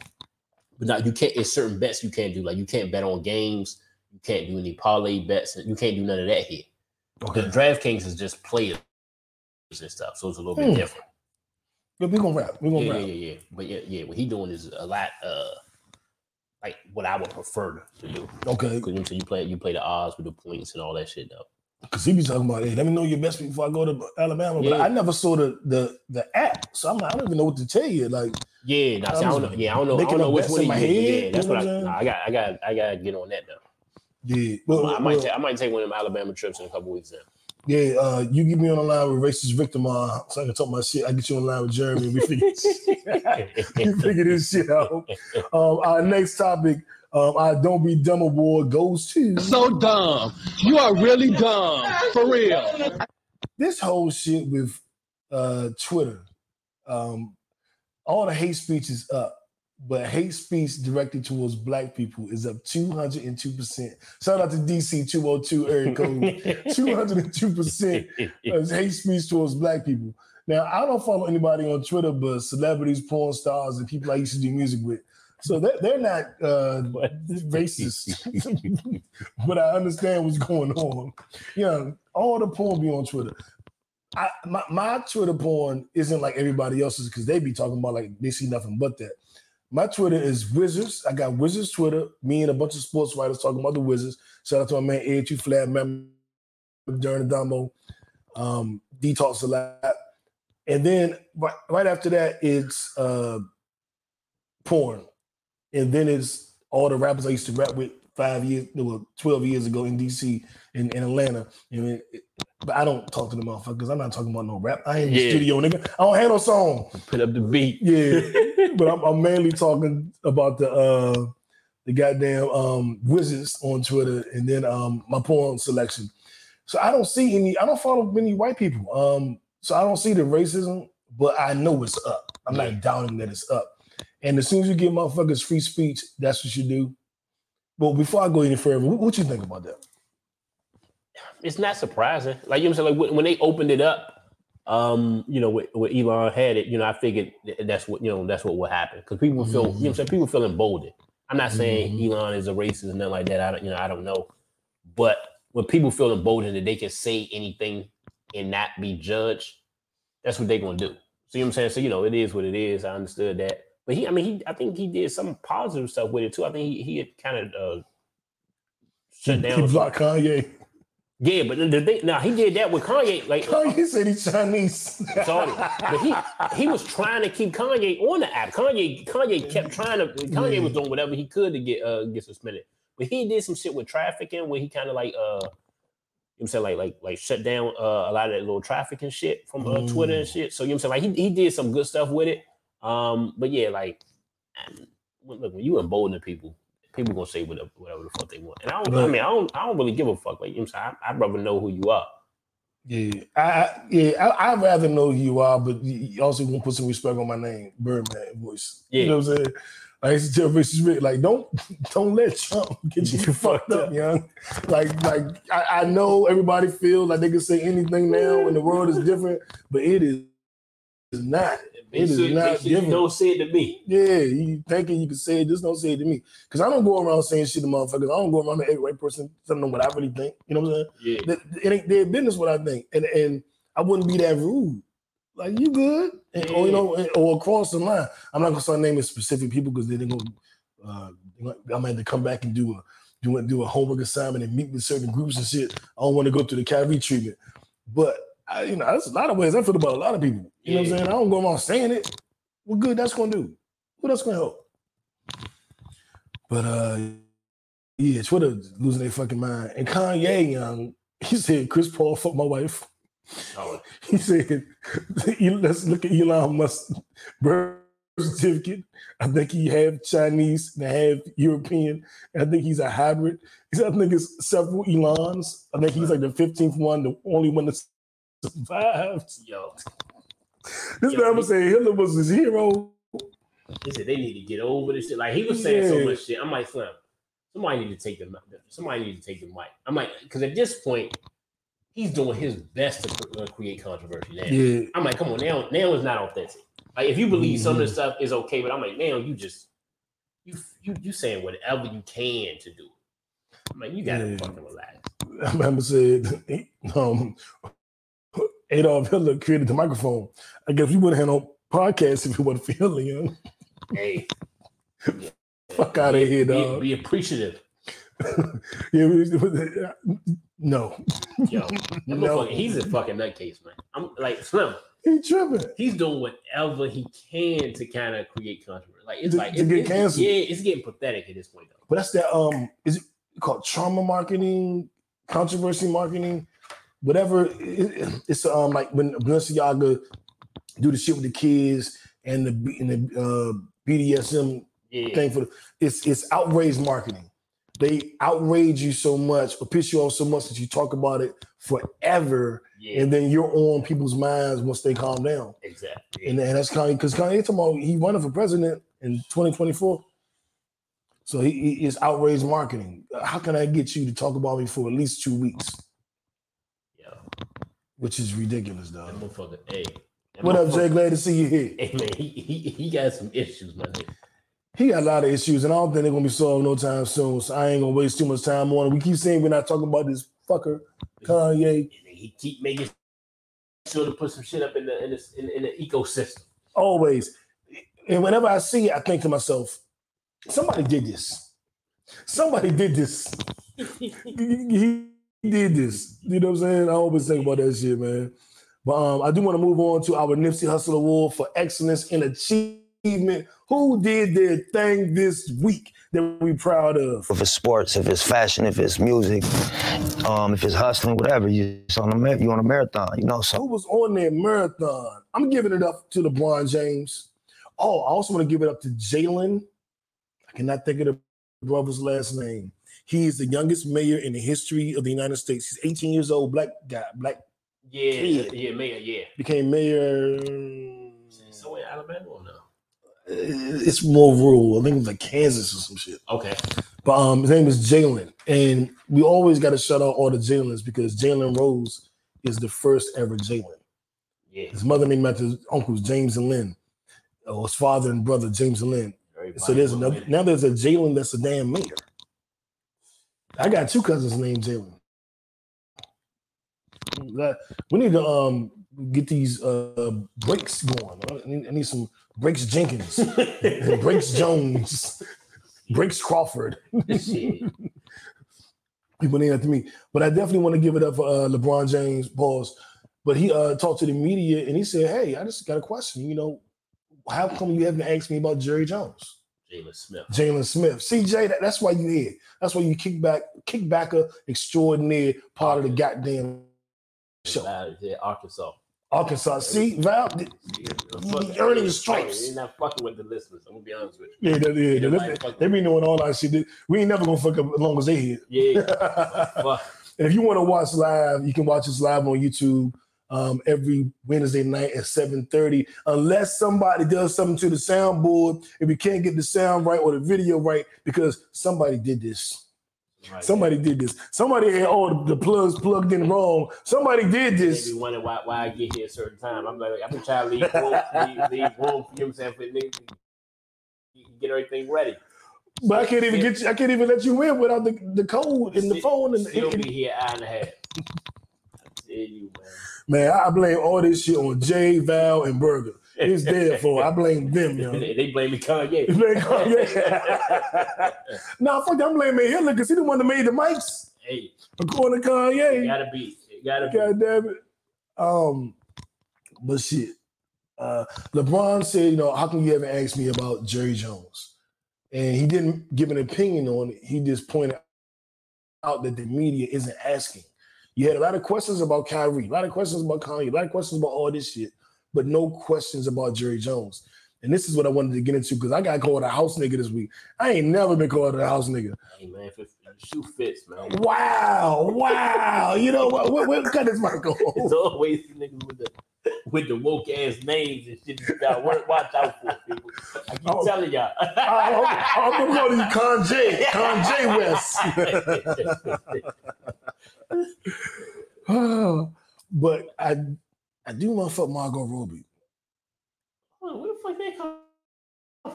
But now you can't. It's certain bets you can't do. Like you can't bet on games. You can't do any parlay bets. You can't do none of that here. The DraftKings is just players and stuff, so it's a little bit Hmm. different. Yeah, we gonna rap. We gonna Yeah, yeah, rap. yeah, yeah. But yeah, yeah, what he doing is a lot uh like what I would prefer to do. Okay. Because you, know, you play you play the odds with the points and all that shit though. Because he be talking about, hey, let me know your best before I go to Alabama. But I never saw the the the app. So I'm like, I don't even know what to tell you. Like, Yeah, now, see, I I don't know. Yeah, I don't know. I making don't know up which bets one in he did. head, Yeah, that's what I. what I'm? Nah, I got. I got. I got to get on that though. yeah. well, I Well, might. well, ta- I might take one of them Alabama trips in a couple weeks. Then. yeah, uh, you get me on the line with racist victim uh, so I can talk my shit. I get you on the line with Jeremy. We figure, [laughs] we figure this shit out. Um, our next topic, um, our Don't Be Dumb Award goes to So dumb. You are really dumb. For real. this whole shit with uh, Twitter. Um, all the hate speech is up, but hate speech directed towards black people is up 202%. Shout out to DC 202 area code. [laughs] 202% of hate speech towards black people. Now, I don't follow anybody on Twitter, but celebrities, porn stars, and people I used to do music with So they're, they're not uh, [laughs] racist, [laughs] but I understand what's going on. You know, all the porn be on Twitter. I, my, my Twitter porn isn't like everybody else's because they be talking about like they see nothing but that. My Twitter is Wizards. I got Wizards Twitter. Me and a bunch of sports writers talking about the Wizards. Shout out to my man Two Flat, member during the demo. Um, detox a lot. And then right, right after that, it's uh porn. And then it's all the rappers I used to rap with five years, no, 12 years ago in DC in, in Atlanta. And it- it- but I don't talk to the motherfuckers. I'm not talking about no rap. I ain't in the studio, nigga. I don't have no song. Put up the beat. Yeah. [laughs] but I'm, I'm mainly talking about the uh the goddamn um wizards on Twitter and then um my porn selection. So I don't see any, I don't follow many white people. Um, so I don't see the racism, but I know it's up. I'm not doubting that it's up. And as soon as you give motherfuckers free speech, that's what you do. But before I go any further, what, what you think about that? It's not surprising. Like you know, what I'm saying, like when, when they opened it up, um, you know, with, with Elon had it, you know, I figured that's what you know, that's what would happen because people feel, you know, what I'm saying people feel emboldened. I'm not saying Mhm. Elon is a racist and nothing like that. I don't, you know, I don't know, but when people feel emboldened that they can say anything and not be judged, that's what they're gonna do. So you know what I'm saying? So you know, it is what it is. I understood that, but he, I mean, he, I think he did some positive stuff with it too. I think he, he had kind of uh, shut He down. blocked Kanye. Yeah, but the thing now he did that with Kanye. Like Kanye said he's Chinese. Sorry, but he he was trying to keep Kanye on the app. Kanye Kanye kept trying to. Kanye was doing whatever he could to get uh get suspended. But he did some shit with trafficking where he kind of like uh, you know what I'm saying like like like shut down uh, a lot of that little trafficking shit from uh, Twitter and shit. So you know what I'm saying like he he did some good stuff with it. Um, but yeah, like look when you embolden the people. People gonna say whatever, whatever the fuck they want, and I don't. I mean, I don't. I don't really give a fuck. Like you know, what I'm saying I, I'd rather know who you are. Yeah, I, I yeah, I, I'd rather know who you are, but you you also want to put some respect on my name, Birdman voice. You Yeah. know what I'm saying? Like I used to tell Racist Rick, like don't [laughs] don't let Trump [laughs] get you [laughs] fucked up, young. Like like I, I know everybody feels like they can say anything now and the world is different, but it is is not. It is not make sure you different. don't say it to me. Yeah, you thinking you can say it, just don't say it to me. Because I don't go around saying shit to motherfuckers. I don't go around to every white person telling them what I really think. You know what I'm saying? Yeah. It ain't their business what I think, and and I wouldn't be that rude. Like you good, and, or you know, and- or across the line. I'm not gonna start naming specific people because they're gonna. Uh, I'm gonna have to come back and do a do a, do a homework assignment and meet with certain groups and shit. I don't want to go through the Kyrie treatment, but I, you know, that's a lot of ways I feel about a lot of people. You know what I'm saying? I don't go around saying it. What good that's gonna do? What else gonna help? But uh, yeah, Twitter losing their fucking mind. And Kanye, young, [laughs] he said Chris Paul fucked my wife. Oh, [laughs] He said, let's look at Elon Musk birth certificate. I think he have Chinese and have European. And I think he's a hybrid. He said, I think it's several Elons. I think he's like the 15th one, the only one that survived. yo, This Yeah, man was saying Hitler was his hero. he said they need to get over this shit. Like he was saying so much shit. I'm like, Slim, somebody need to take the somebody need to take the mic. I'm like, because at this point, he's doing his best to uh, create controversy now. Yeah. I'm like, come on, now, now is not authentic. Like if you believe some of Mm-hmm. this stuff is okay, but I'm like, now you just you you you saying whatever you can to do it. I'm like, you gotta Yeah. fucking relax. I remember said um, Adolf Hitler created the microphone. I guess we wouldn't have no podcast if [laughs] we wasn't feeling him. Hey, Fuck out of here, be- dog. Be appreciative. [laughs] yeah, we- no, Yo, [laughs] No. he's a fucking nutcase, man. I'm like Slim. he tripping. He's doing whatever he can to kind of create controversy. Like it's To- like to it's, get it's- canceled. Yeah, it's getting pathetic at this point though. But that's that. Um, is it called trauma marketing, controversy marketing, whatever? It- it- it's um like when Balenciaga do the shit with the kids and the and the uh, BDSM Yeah, thing for the, it's it's outrage marketing. They outrage you so much or piss you off so much that you talk about it forever, yeah, and then you're on people's minds once they calm down. exactly. And, and that's Kanye because Kanye about he running for president in 2024. So he, he is outrage marketing. How can I get you to talk about me for at least two weeks? Which is ridiculous, that motherfucker. Hey, that What up, Jay? Glad to see you here. Hey man, he, he he got some issues, man. he got a lot of issues, and I don't think they're gonna be solved no time soon. So I ain't gonna waste too much time on it. We keep saying we're not talking about this fucker Kanye. He keep making sure to put some shit up in the in the, in, in the ecosystem. Always. And whenever I see it, I think to myself, somebody did this. Somebody did this. [laughs] he did this. You know what I'm saying? I always think about that shit, man. But um, I do want to move on to our Nipsey Hussle Award for excellence in achievement. Who did their thing this week that we proud of? if it's sports, if it's fashion, if it's music, um, if it's hustling, whatever. You on a you on a marathon, you know. So who was on their marathon? I'm giving it up to LeBron James. Oh, I also want to give it up to Jalen. I cannot think of the brother's last name. He is the youngest mayor in the history of the United States. He's 18 years old, black guy, black Yeah, Kid. yeah, mayor, yeah. became mayor. So in Alabama or no? It's more rural. I think it was like Kansas or some shit. Okay. But um, his name is Jalen, and we always got to shout out all the Jalen's because Jalen Rose is the first ever Jalen. Yeah. His mother named after his uncles James and Lynn, or his father and brother James and Lynn. Everybody So there's another now there's a Jalen that's a damn mayor. I got two cousins named Jalen. We need to um get these uh breaks going. I need, I need some breaks Jenkins, [laughs] breaks Jones, breaks Crawford. [laughs] People named after me. But I definitely want to give it up for uh, LeBron James, pause. But he uh, talked to the media and he said, Hey, I just got a question. You know, how come you haven't asked me about Jerry Jones? Jalen Smith. Jalen Smith. CJ, that, that's why you here. That's why you kick back, kickbacker extraordinaire part of the goddamn show. Here, Arkansas. Arkansas. See, Val, Fuck- earning his stripes. You're not fucking with the listeners. I'm gonna be honest with you. yeah, they, yeah, they, Nobody they, they be knowing all that shit. We ain't never gonna fuck up as long as they here. Yeah. [laughs] and if you want to watch live, you can watch us live on YouTube um, every Wednesday night at 7:30. Unless somebody does something to the soundboard, if we can't get the sound right or the video right, because somebody did this. Right Somebody did this. Somebody had all the plugs plugged in wrong. Somebody did this. be wondering why, why I get here a certain time. I'm like, I've been trying to leave room, leave, [laughs] leave room, you know what I'm saying, for niggas get everything ready. But I can't even get you, I can't even let you in without the, the code and the phone and Still the, be here an hour and a half. I tell you, man. Man. I blame all this shit on Jay, Val, and Burger. It's their [laughs] fault. I blame them, yo. They, they blame me Kanye. Blame Kanye. [laughs] nah, fuck that. I'm blaming Hitler because he the one that made the mics. hey, According to it Kanye. gotta be. It gotta be. God damn it. Um, but shit. Uh, LeBron said, you know, how can you ever ask me about Jerry Jones? And he didn't give an opinion on it. He just pointed out that the media isn't asking. You had a lot of questions about Kyrie, a lot of questions about Kanye, a lot of questions about all this shit, but no questions about Jerry Jones. And this is what I wanted to get into because I got called a house nigga this week. I ain't never been called a house nigga. Hey, man, if, it, if the shoe fits, man. Wow, wow. You know what? What, what cut this mic [laughs] off? It's always the niggas with the with the woke ass names and shit. You gotta wa- watch out for people. I keep Oh. telling y'all. [laughs] I- I'm, I'm gonna go to you, Con J, Con J West. [laughs] but I, I do want to fuck Margot Robbie Where the fuck they come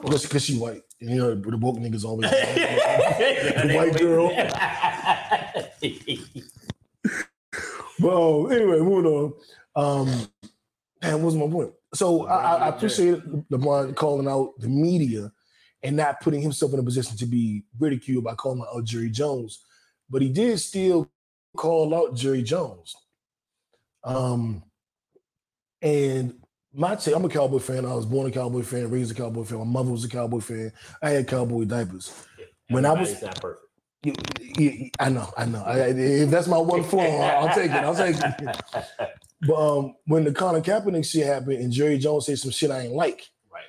because because she white. You know the woke niggas always [laughs] the white girl. Uh, anyway, moving on. Um, and what's my point? So I, I- I appreciate LeBron calling out the media and not putting himself in a position to be ridiculed by calling out Jerry Jones, but he did still call out Jerry Jones. Um, and my take, I'm a Cowboy fan. I was born a Cowboy fan, raised a Cowboy fan. My mother was a Cowboy fan. I had Cowboy diapers. When I was- not perfect. You- you- I know, I know. I, if that's my one flaw, I'll take it. I'll take it. [laughs] But um, when the Colin Kaepernick shit happened and Jerry Jones said some shit I ain't like, Right.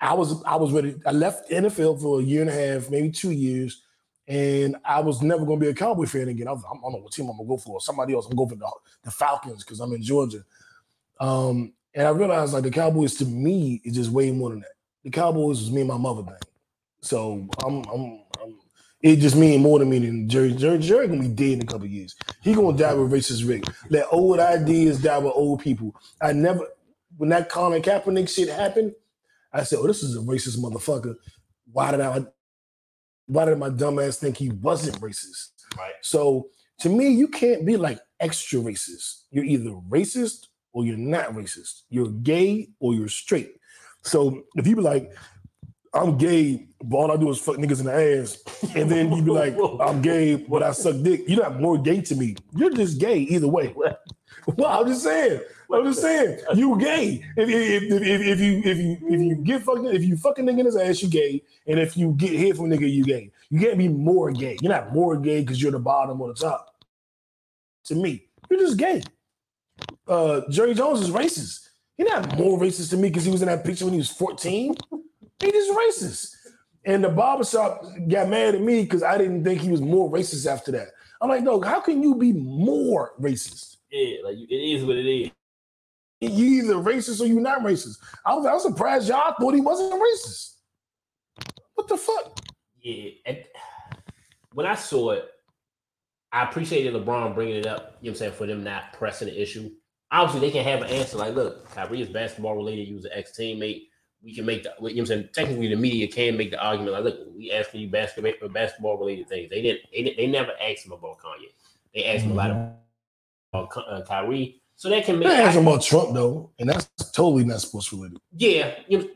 I was I was ready. I left NFL for a year and a half, maybe two years, and I was never going to be a Cowboy fan again. I, was, I don't know what team I'm gonna go for. Somebody else. I'm going for the, the Falcons because I'm in Georgia. Um, and I realized like the Cowboys to me is just way more than that. The Cowboys was me and my mother thing. So I'm I'm, I'm it just mean more to me than Jerry. Jerry, Jerry gonna be dead in a couple of years. He gonna die with racist Rick. Let old ideas die with old people. I never when that Colin Kaepernick shit happened, I said, "Oh, this is a racist motherfucker." why did I why did my dumb ass think he wasn't racist? Right. So to me, you can't be like extra racist. You're either racist or you're not racist. You're gay or you're straight. So if you be like, I'm gay, but all I do is fuck niggas in the ass, [laughs] and then you'd be like, I'm gay, but I suck dick. You're not more gay to me. You're just gay either way. [laughs] Well, I'm just saying. I'm just saying. You gay. If, if, if, if, if you if you if you get fucking if you fucking nigga in his ass, you gay. And if you get hit from a nigga, you gay. You can't be more gay. You're not more gay because you're the bottom or the top. To me, you're just gay. Uh, Jerry Jones is racist. He's not more racist to me because he was in that picture when he was 14. He just racist. And the barbershop got mad at me because I didn't think he was more racist after that. I'm like, no, how can you be more racist? Yeah, like it is what it is. You either racist or you're not racist. I was, I was surprised y'all thought he wasn't racist. What the fuck? Yeah. and when I saw it, I appreciated LeBron bringing it up, you know what I'm saying, for them not pressing the issue. Obviously, they can have an answer like, look, Kyrie is basketball related. He was an ex teammate. We can make the, you know what I'm saying, technically the media can make the argument like, look, we asking you basketball basketball related things. They didn't, they, didn't- they never asked him about Kanye. They asked him a lot about uh, Kyrie. So they can make, They asked him about Trump though, and that's totally not sports related. yeah, you know,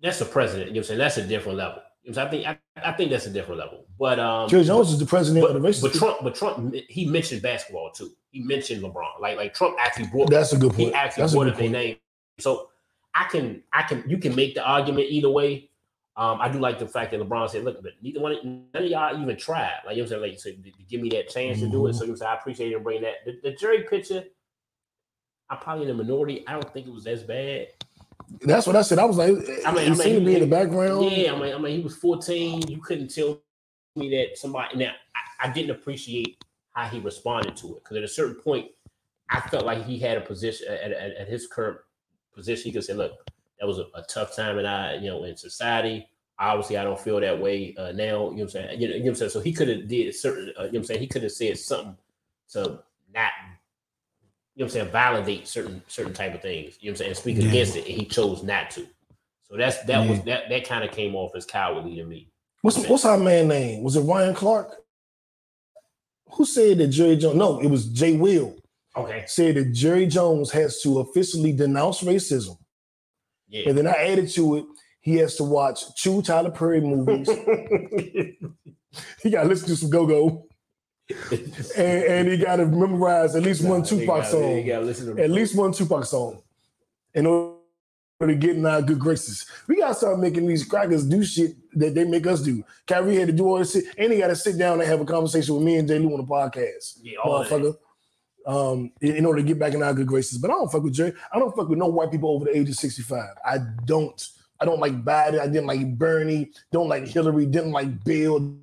that's the president. You know what I'm saying? That's a different level. You know? I think, I, I think that's a different level. But, um, Jerry Jones is the president but, of the racist. but Trump, but Trump, he mentioned basketball too. He mentioned LeBron. Like, like Trump actually brought. That's a good point He actually That's brought up their name. So I can, I can, you can make the argument either way. Um, I do like the fact that LeBron said, "Look, but neither one, none of y'all even tried." Like you know what I'm saying, like so, give me that chance to do it. So you know I appreciate him bringing that. The, the jury picture, I'm probably in the minority. I don't think it was as bad. That's what I said. I was like, I mean- he I mean, seemed to be in the background. Yeah, I mean, I mean, he was 14. You couldn't tell me that somebody. Now, I, I didn't appreciate how he responded to it because at a certain point, I felt like he had a position at, at, at his current position. He could say, "Look, that was a, a tough time, and I, you know, in society. Obviously, I don't feel that way uh, now. You know what I'm saying? You know, you know what I'm saying? So he could have did certain. Uh, you know what I'm saying? He could have said something to not." You know what I'm saying? Validate certain certain type of things. You know what I'm saying? Speak Yeah. against it, and he chose not to. So that's that was that that kind of came off as cowardly to me. What's what's our man name? Was it Ryan Clark? Who said that Jerry Jones? No, it was Jay Will. Okay. Said that Jerry Jones has to officially denounce racism, Yeah. and then I added to it. He has to watch two Tyler Perry movies. [laughs] [laughs] he got to listen to some Go Go, [laughs] and, and he got to memorize at least one Tupac song. Gotta to At least one Tupac song. In order to get in our good graces. We gotta start making these crackers do shit that they make us do. Kyrie had to do all this shit, and he gotta sit down and have a conversation with me and JLew on the podcast. Yeah, all that. Um, in order to get back in our good graces. But I don't fuck with Jerry. I don't fuck with no white people over the age of 65. I don't. I don't like Biden. I didn't like Bernie. Don't like Hillary. Didn't like Bill.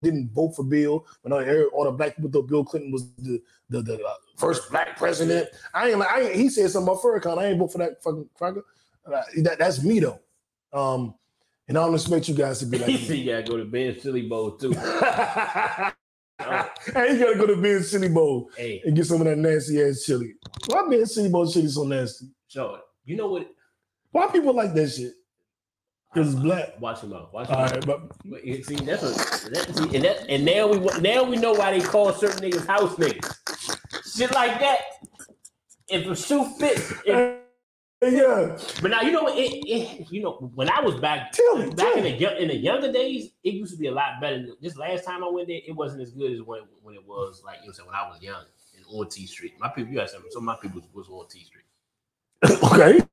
Didn't vote for Bill. When heard all the black people thought Bill Clinton was the the, the uh, first black president. I ain't like. I ain't, he said something about Farrakhan. I ain't vote for that fucking cracker. Uh, that, that's me though. Um, and I don't expect you guys to be like. Me. [laughs] you gotta go to Ben's Chili Bowl too. [laughs] [laughs] hey, you gotta go to Ben's Chili Bowl hey, and get some of that nasty ass chili. Why Ben's Chili Bowl chili so nasty? so you know what? Why people like that shit? Because it's uh, black. Watch him out. Watch him All out. right, but But See, that's what, that, see, and that, and now we now we know why they call certain niggas house niggas. Shit like that. If a shoe fits, if, yeah, but now you know? It, it, you know when I was back me, back in the in the younger days, it used to be a lot better. This last time I went there, it wasn't as good as when when it was like you know when I was young and on T Street. My people, you got some some of my people was on T Street. [laughs] okay.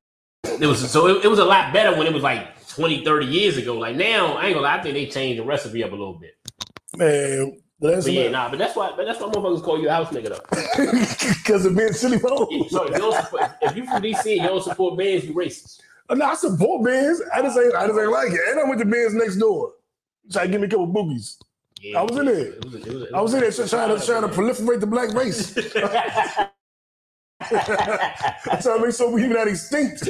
It was so it, it was a lot better when it was like 20, 30 years ago. Like now, I ain't gonna lie, I think they changed the recipe up a little bit. Man, but that's But yeah, nah, but that's why but that's why motherfuckers call you a house nigga though. [laughs] because of Ben's Chili Bowl. So if you, support, if you from DC and you don't support bands, you racist. No, I support Ben's. I just ain't, I just ain't like it. And I went to Ben's next door. Try to give me a couple boogies. Yeah, I was in there. It was, it was, it I was in there trying to trying to proliferate the black race. I'm trying to make sure we even not extinct.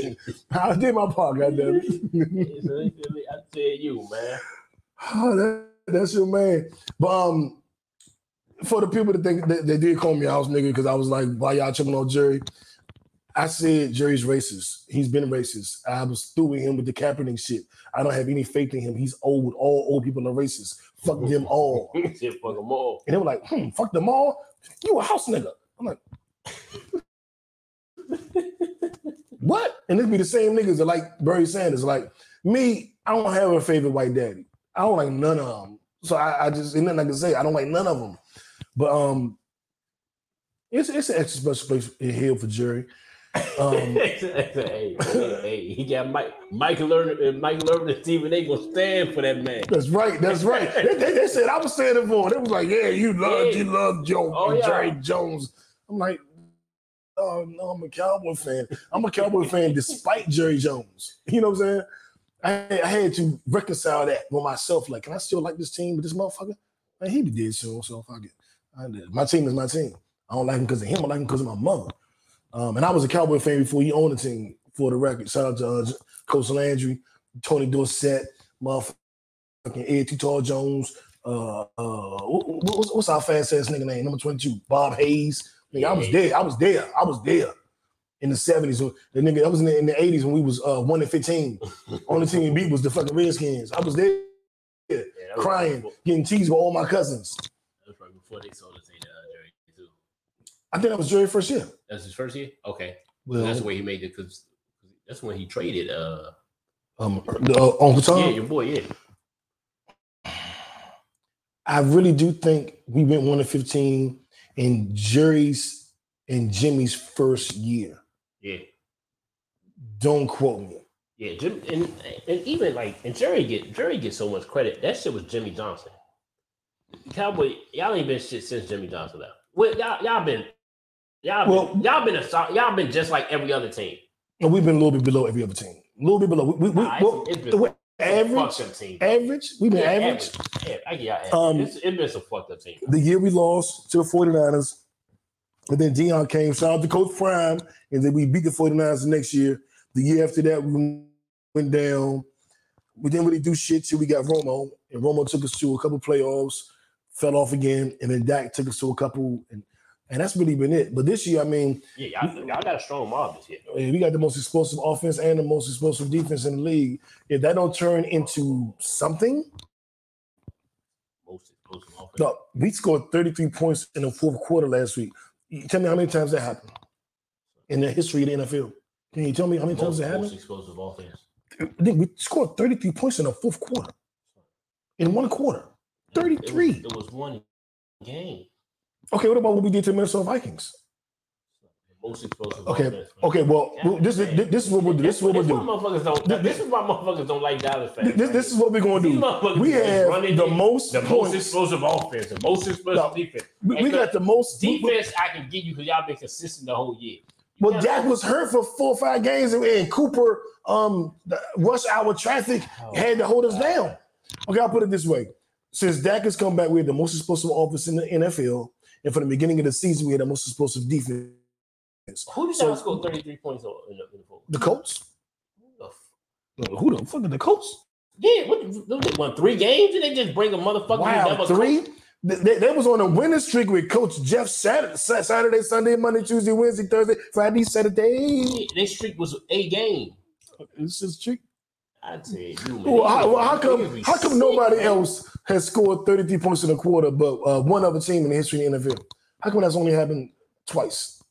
I did my part, goddamn I tell you, man. Oh, [sighs] that, that's your man. But um, for the people that think that they did call me a house nigga because I was like, why y'all tripping on Jerry? I said Jerry's racist. He's been racist. I was through with him with the Kaepernick shit. I don't have any faith in him. He's old. All old people are racist. Fuck them all. [laughs] Fuck them all. And they were like, hmm, fuck them all. You a house nigga. I'm like, what? And this be the same niggas that like Bernie Sanders. Like me, I don't have a favorite white daddy. I don't like none of them. So I, I just ain't nothing I can say. I don't like none of them. But um, it's it's an extra special place in here for Jerry. Um, [laughs] hey, hey, hey, he got Mike, Mike Lerner, and Mike Lerner and Stephen A. gonna stand for that man. That's right. That's right. [laughs] They, they, they said I was standing for it. They was like, "Yeah, you love, Yeah. you love Joe Oh, yeah. Jerry Jones." I'm like, "Oh no, I'm a Cowboy fan. I'm a Cowboy [laughs] fan despite Jerry Jones." You know what I'm saying? I, I had to reconcile that with myself. Like, can I still like this team with this motherfucker? Man, he did so. So fuck it. My team is my team. I don't like him because of him. I like him because of my mother. Um, and I was a Cowboy fan before he owned the team. For the record, shout out to uh, Coach Landry, Tony Dorsett, motherfucking Ed Tall Jones. Uh, uh, what- what's, what's our fast ass nigga name? Number twenty two, Bob Hayes. Nigga, I was there. I was there. I was there in the seventies. The nigga, I was in the, in the eighties when we was uh, one and fifteen. [laughs] Only team we beat was the fucking Redskins. I was there Yeah, crying, getting teased by all my cousins. That was right before they sold us uh, Jerry too. I think that was Jerry first year. That's his first year. Okay, Well, that's the way he made it because that's when he traded. Uh, um, the, uh, Uncle Tom. yeah, your boy. Yeah, I really do think we went one to fifteen in Jerry's and Jimmy's first year. yeah, Don't quote me. yeah. Jim and and even like and Jerry get Jerry gets so much credit. That shit was Jimmy Johnson. Cowboy, y'all ain't been shit since Jimmy Johnson left. Well, y'all y'all been y'all Well- been, y'all been a y'all been just like every other team. And we've been a little bit below every other team. A little bit below. We, we, we, Nah, well, it's, it's the been way- average, team. average. We've been Yeah, average. Yeah, I get average. Um, it's, it's been some fucked up team. The year we lost to the 49ers, and then Deion came. Shout out to Coach Prime, and then we beat the 49ers the next year. The year after that, we went down. We didn't really do shit till we got Romo, and Romo took us to a couple playoffs, fell off again, and then Dak took us to a couple, and and that's really been it. But this year, I mean, Yeah, y'all, y'all got a strong mob this year. eh, we got the most explosive offense and the most explosive defense in the league. If that don't turn into something, Most explosive offense. no, we scored 33 points in the fourth quarter last week. You tell me how many times that happened in the history of the NFL. Can you tell me how many times that happened? most explosive offense. I think we scored 33 points in the fourth quarter. In one quarter. It was- 33. It was, one game. Okay, what about what we did to the Minnesota Vikings? Most explosive Okay, offense. Okay, well, well, this is this is what we'll do. This is what we'll do. motherfuckers don't. This is why motherfuckers don't like Dallas fans. This, this is what we're gonna do. We have running the in most the most explosive offense, the most explosive No. defense. We, we got the most defense I can give you because y'all been consistent the whole year. Well. Dak was hurt for four or five games, and- Cooper, um, rush hour traffic had to hold us down. Okay, I'll put it this way: since Dak has come back, we had the most explosive offense in the NFL, and from the beginning of the season, we had the most explosive defense. Who did So- y'all score 33 points on in the, in the? The Colts? Who the f- Who the fuck are the Colts? Yeah, what, they won three games and they just bring a motherfucker Wow, three. They, they- was on a winning streak with Coach Jeff Saturday, Saturday, Sunday, Monday, Tuesday, Wednesday, Thursday, Friday, Saturday. Yeah, Their streak was a game. It's just streak. I tell you. Well, how, well, how come how come nobody else has scored 33 points in a quarter, but uh, one other team in the history of the NFL? How come that's only happened twice?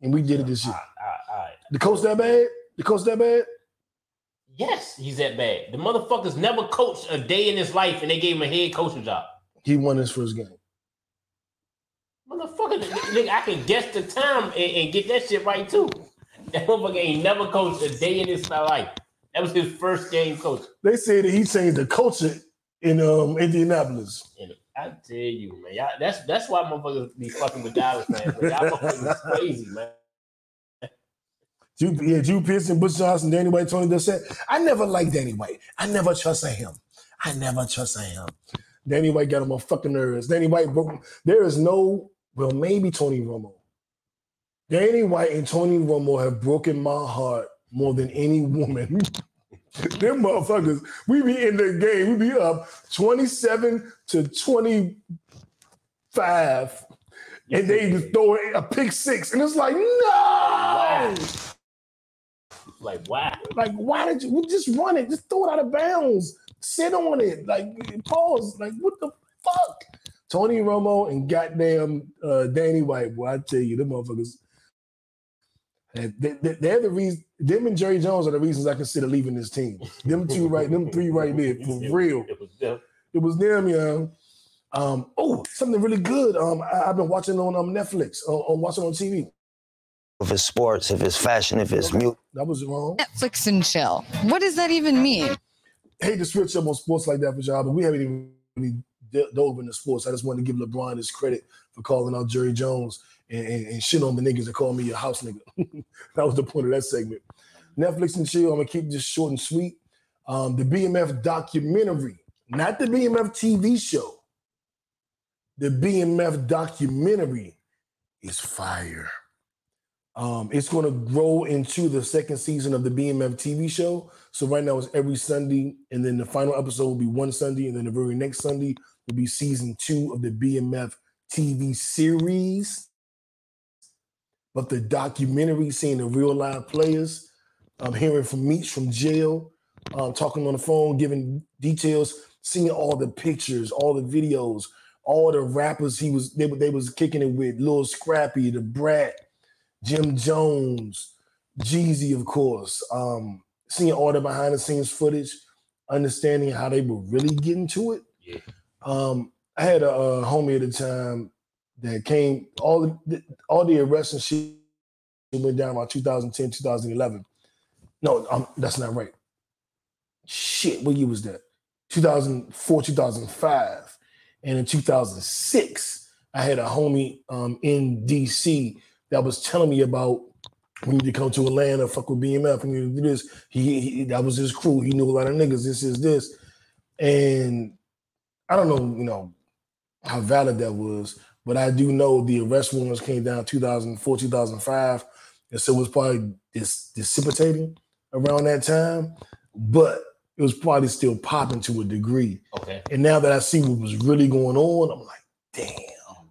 And we did it this year. All right, all right. The coach that bad? The coach that bad? Yes, he's that bad. The motherfuckers never coached a day in his life and they gave him a head coaching job. He won his first game. Motherfucker, nigga, I can guess the time and, and get that shit right too. That motherfucker ain't never coached a day in his life. That was his first game coach. They say that he changed the culture in um, Indianapolis. And I tell you, man, y'all, that's that's why motherfuckers be fucking with Dallas fans. man. Y'all motherfuckers is crazy, man. Drew, yeah, Drew Pearson, Butch Johnson, Danny White, Tony Dorsett. I never liked Danny White. I never trusted him. I never trusted him. Danny White got on my fucking nerves. Danny White broke. There is no, well, maybe Tony Romo. Danny White and Tony Romo have broken my heart more than any woman. [laughs] [laughs] Them motherfuckers, we be in the game, we be up 27 to 25. and they just throw a pick six, and it's like no. Wow. Like wow. Like, why did you just run it? Just throw it out of bounds. Sit on it. Like, pause. Like, what the fuck? Tony Romo and goddamn uh, Danny White. Well, I tell you, them motherfuckers. They, they, they're the reason. Them and Jerry Jones are the reasons I consider leaving this team. Them two right, them three right there for [laughs] real. It was them. It was them, young. Um, oh, something really good. Um, I, have been watching on um, Netflix. Uh, on watching on TV. If it's sports, if it's fashion, if it's music. That was wrong. Netflix and chill. What does that even mean? hate to switch up on sports like that for y'all, but we haven't even really d- dove into sports. I just wanted to give LeBron his credit for calling out Jerry Jones and, and, and shit on the niggas that call me a house nigga. [laughs] that was the point of that segment. Netflix and chill. I'm gonna keep this short and sweet. Um, the BMF documentary, not the BMF TV show. The BMF documentary is fire. Um, it's going to grow into the second season of the BMF TV show. So right now it's every Sunday, and then the final episode will be one Sunday, and then the very next Sunday will be season two of the BMF TV series. But the documentary, seeing the real live players, I'm hearing from Meech from jail, um, talking on the phone, giving details, seeing all the pictures, all the videos, all the rappers he was they, they was kicking it with, Lil Scrappy, Da Brat, Jim Jones, Jeezy, of course. Um, seeing all the behind the scenes footage, understanding how they were really getting to it. Yeah. Um, I had a, a homie at the time that came all the all the arrests and shit went down about 2010, 2011. No, um, that's not right. Shit, what year was that? 2004, 2005. And in 2006, I had a homie um, in DC that was telling me about we need to come to Atlanta, fuck with BMF, we need to do this. He, he that was his crew. He knew a lot of niggas. This is this, and I don't know, you know, how valid that was, but I do know the arrest warrants came down 2004, 2005, and so it was probably dis- dissipating around that time, but it was probably still popping to a degree. Okay. And now that I see what was really going on, I'm like, damn,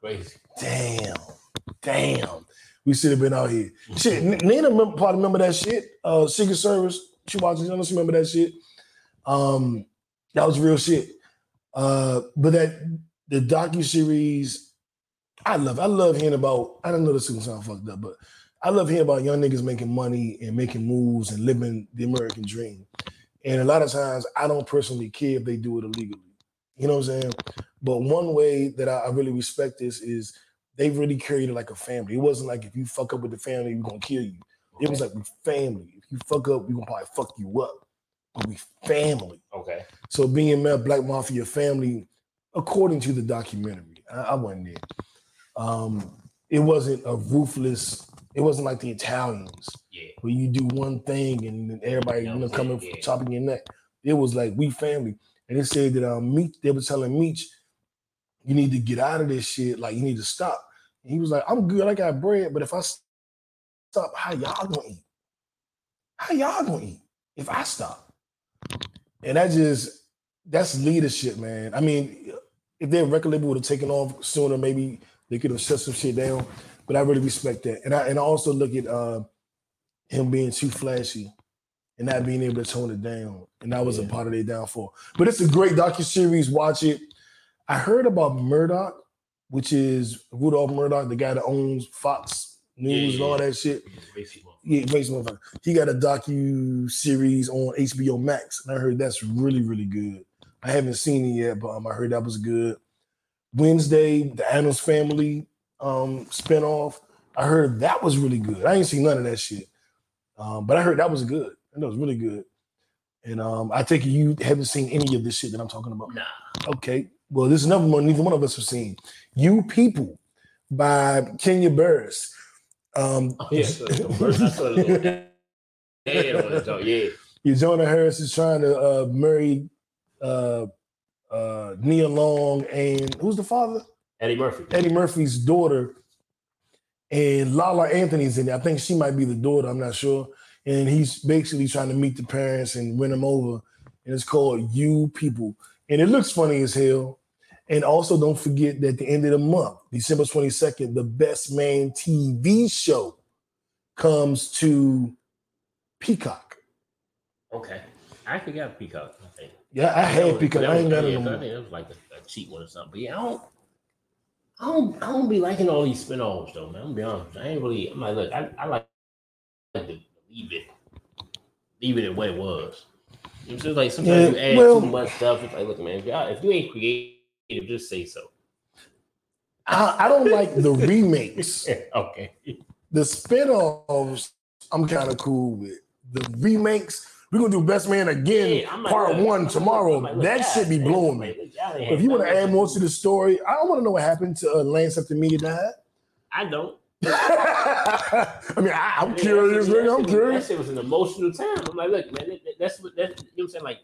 Crazy. damn, damn. We should have been out here. Shit, Nina remember, probably remember that shit. Uh, Secret Service. She watches. I she remember that shit. Um, that was real shit. Uh, but that the docu series, I love. I love hearing about. I don't know this is gonna sound fucked up, but I love hearing about young niggas making money and making moves and living the American dream. And a lot of times, I don't personally care if they do it illegally. You know what I'm saying? But one way that I, I really respect this is they really created like a family. It wasn't like if you fuck up with the family, we're gonna kill you. It was like we family. If you fuck up, we gonna probably fuck you up. But we family. Okay. So being Mel Black Mafia family, according to the documentary, I, I wasn't there. Um, it wasn't a ruthless. It wasn't like the Italians Yeah. where you do one thing and then everybody you know coming yeah. chopping your neck. It was like we family, and they said that um Meech, they were telling Meech, you need to get out of this shit. Like you need to stop. And he was like, I'm good. I got bread, but if I stop, how y'all gonna eat? How y'all gonna eat if I stop? And that just that's leadership, man. I mean, if their record label would have taken off sooner, maybe they could have shut some shit down. But I really respect that, and I and I also look at uh, him being too flashy and not being able to tone it down, and that was a part of their downfall. But it's a great docu series. Watch it. I heard about Murdoch, which is Rudolph Murdoch, the guy that owns Fox News and all that shit. Yeah, Motherfucker. He got a docu series on HBO Max, and I heard that's really, really good. I haven't seen it yet, but um, I heard that was good. Wednesday, the Addams Family um spinoff. I heard that was really good. I ain't seen none of that shit, um, but I heard that was good. And that was really good. And um, I take it you haven't seen any of this shit that I'm talking about. Nah. Okay. Well, this is another one neither one of us have seen. You People by Kenya Barris. Um, [laughs] Oh, yeah. so the first I saw the little head on it, though. [laughs] Yeah. Yeah, Jonah Harris is trying to uh, marry uh, uh, Nia Long and who's the father? Eddie Murphy. Eddie Murphy's daughter. And Lala Anthony's in it. I think she might be the daughter. I'm not sure. And he's basically trying to meet the parents and win them over. And it's called You People. And it looks funny as hell. And also, don't forget that at the end of the month, December 22nd, the Best Man TV show comes to Peacock. Okay. I actually got Peacock. I think. Yeah, I had was- I ain't got it I think it was like a, a cheap one or something. But yeah, I don't. I don't, I don't be liking all these spin-offs though, man. I'm gonna be honest. I ain't really. I'm like, look, I, I like to leave it, leave it at what it was. You know, what I'm saying? like sometimes Yeah, you add well- too much stuff. It's like, look, man, if, y'all, if you ain't creative, just say so. I, I don't like the remakes. [laughs] okay. The spin-offs, I'm kind of cool with. The remakes, we're gonna do Best Man again, Yeah, like, part one I'm tomorrow. like, that should be blowing me. like, look, y'all ain't If you want to add more to the story, I don't want to know what happened to uh, Lance after Mia died. I don't. [laughs] I mean, I, I'm Yeah, curious, nigga. I'm curious. That shit was an emotional time. I'm like, look, man, that, that- that's what that's you know what I'm saying? Like,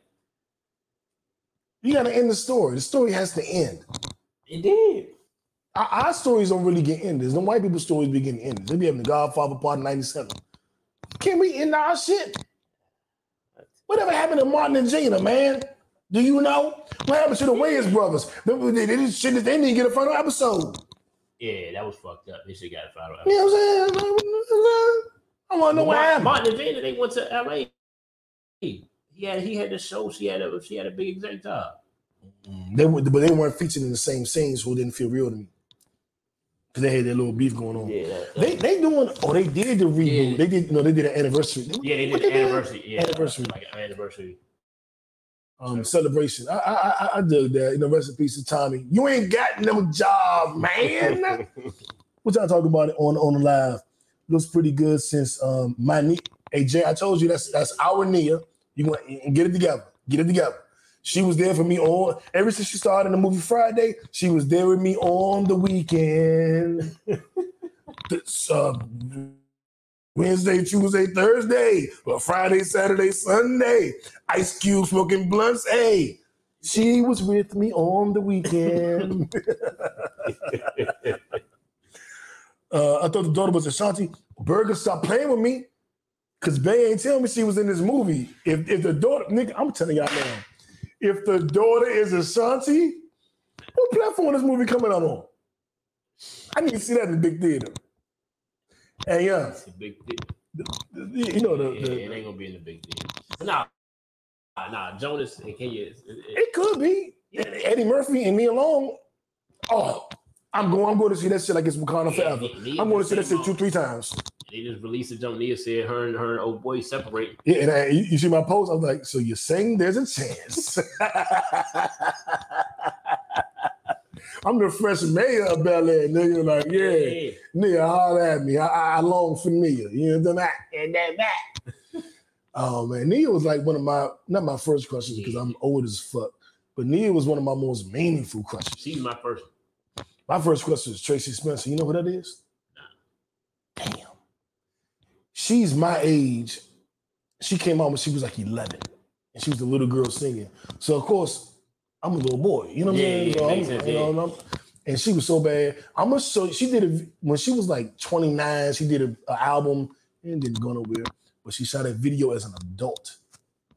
You got to end the story. The story has to end. it did. Our, our stories don't really get ended. The white people's stories begin ended. They be having the Godfather Part 97. Can we end our shit? Whatever happened to Martin and Gina, man? Do you know? What happened to the Wayans brothers? They, didn't, shit, they didn't get a final episode. Yeah, that was fucked up. They should got a final. You know what I'm saying? I want to know what happened. Martin and Vanna, they went to LA. He had he had the show. She had a she had a big exec job. Mm, they were, but they weren't featured in the same scenes, so it didn't feel real to me. Because they had their little beef going on. Yeah, that- They they doing oh they did the reboot. Yeah. They did no they did an anniversary. yeah, they did the anniversary. Yeah, Anniversary. like an anniversary. um celebration. I I I, I dug that. You know, rest in peace to Tommy. You ain't got no job, man. [laughs] what y'all talking about it on on the live? Looks pretty good since um my knee. Hey Jay, I told you that's that's our Nia. You want and get it together. Get it together. She was there for me on ever since she started in the movie Friday. She was there with me on the weekend. [laughs] This, uh, Wednesday, Tuesday, Thursday, but Friday, Saturday, Sunday. Ice Cube smoking blunts. Hey, she was with me on the weekend. [laughs] [laughs] uh, I thought the daughter was Ashanti. Burger stopped playing with me because Bay ain't telling me she was in this movie. If, if the daughter, nigga, I'm telling y'all now, if the daughter is Ashanti, what platform is this movie coming out on? I need to see that in the big theater. And yeah, It's a big deal. you know the, Yeah, the it ain't gonna be in the big deal. Nah, nah, Jonas and Kenya. It, it, It could be Eddie Murphy and me alone. Oh, I'm going. I'm going to see that shit like it's Wakanda Yeah, forever. I'm going to see that shit two, three times. they just released a jump. Nia said her and her and old boy separate. Yeah, and I, you, you see my post. I'm like, so you're saying there's a chance? [laughs] I'm the fresh mayor of Bel Air, nigga. Like, yeah, Nia, holler at me. I, I, I long for Nia. You know that? And that back. [laughs] Oh man, Nia was like one of my not my first crushes because I'm old as fuck, but Nia was one of my most meaningful crushes. She's my first. My first question is Tracie Spencer. You know who that is? Damn. She's my age. She came out when she was like 11, and she was the little girl singing. So of course, I'm a little boy. You know what Yeah, I mean? yeah, So I'm- sense, you know, yeah. and, I'm- and she was so bad. I'm gonna show. She did a when she was like 29. She did an album and didn't go nowhere, but she shot a video as an adult.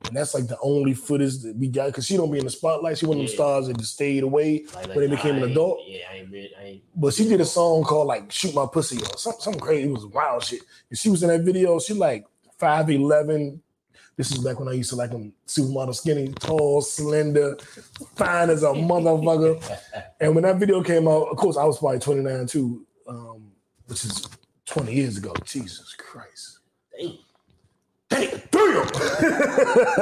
And that's like the only footage that we got because she don't be in the spotlight. She one of them stars that just stayed away Like, when they became an adult. Yeah, I ain't been. I ain't. But she did a song called like "Shoot My Pussy" or something, something crazy. It was wild shit. And she was in that video. She like five eleven. This is back when I used to like them supermodel skinny, tall, slender, fine as a motherfucker. [laughs] and when that video came out, of course, I was probably twenty nine too, um, which is twenty years ago. Jesus Christ. Damn. Damn, damn.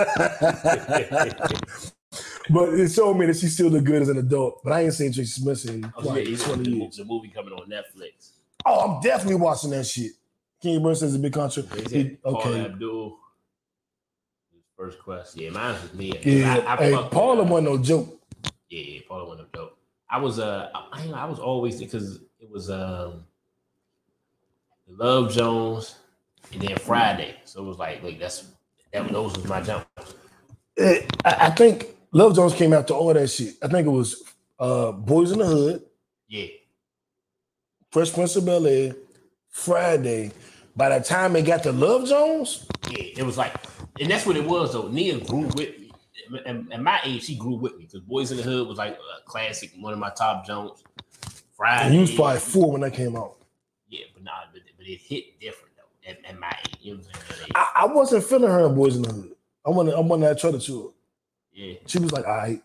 but it showed me that she still look good as an adult. But I ain't seen Tracy Smith in Oh, like yeah, twenty the, years. the movie coming on Netflix. Oh, I'm definitely watching that shit. King Burns says a big country. They He- okay. Abdul. First quest. Yeah, mine was me. Yeah. I, I hey, fucked Paula wasn't no joke. Yeah, yeah, Paula wasn't no joke. I was uh, I, I was always because it was um, Love Jones and then Friday, so it was like, like that's that those was my jump. I, I think Love Jones came after all that shit. I think it was uh, Boyz n the Hood, Yeah, Fresh Prince of Bel Air, Friday. By the time they got to Love Jones, yeah, it was like, and that's what it was though. Nia grew with me. and, and my age, she grew with me because Boyz n the Hood was like a classic, one of my top Jones. Friday. And you was probably four when that came out. Yeah, but nah, but, but it hit different at, at my age. You know what I'm saying? I, I wasn't feeling her in Boyz n the Hood. I wanted I wanted that trailer to her. Yeah. She was like, all right.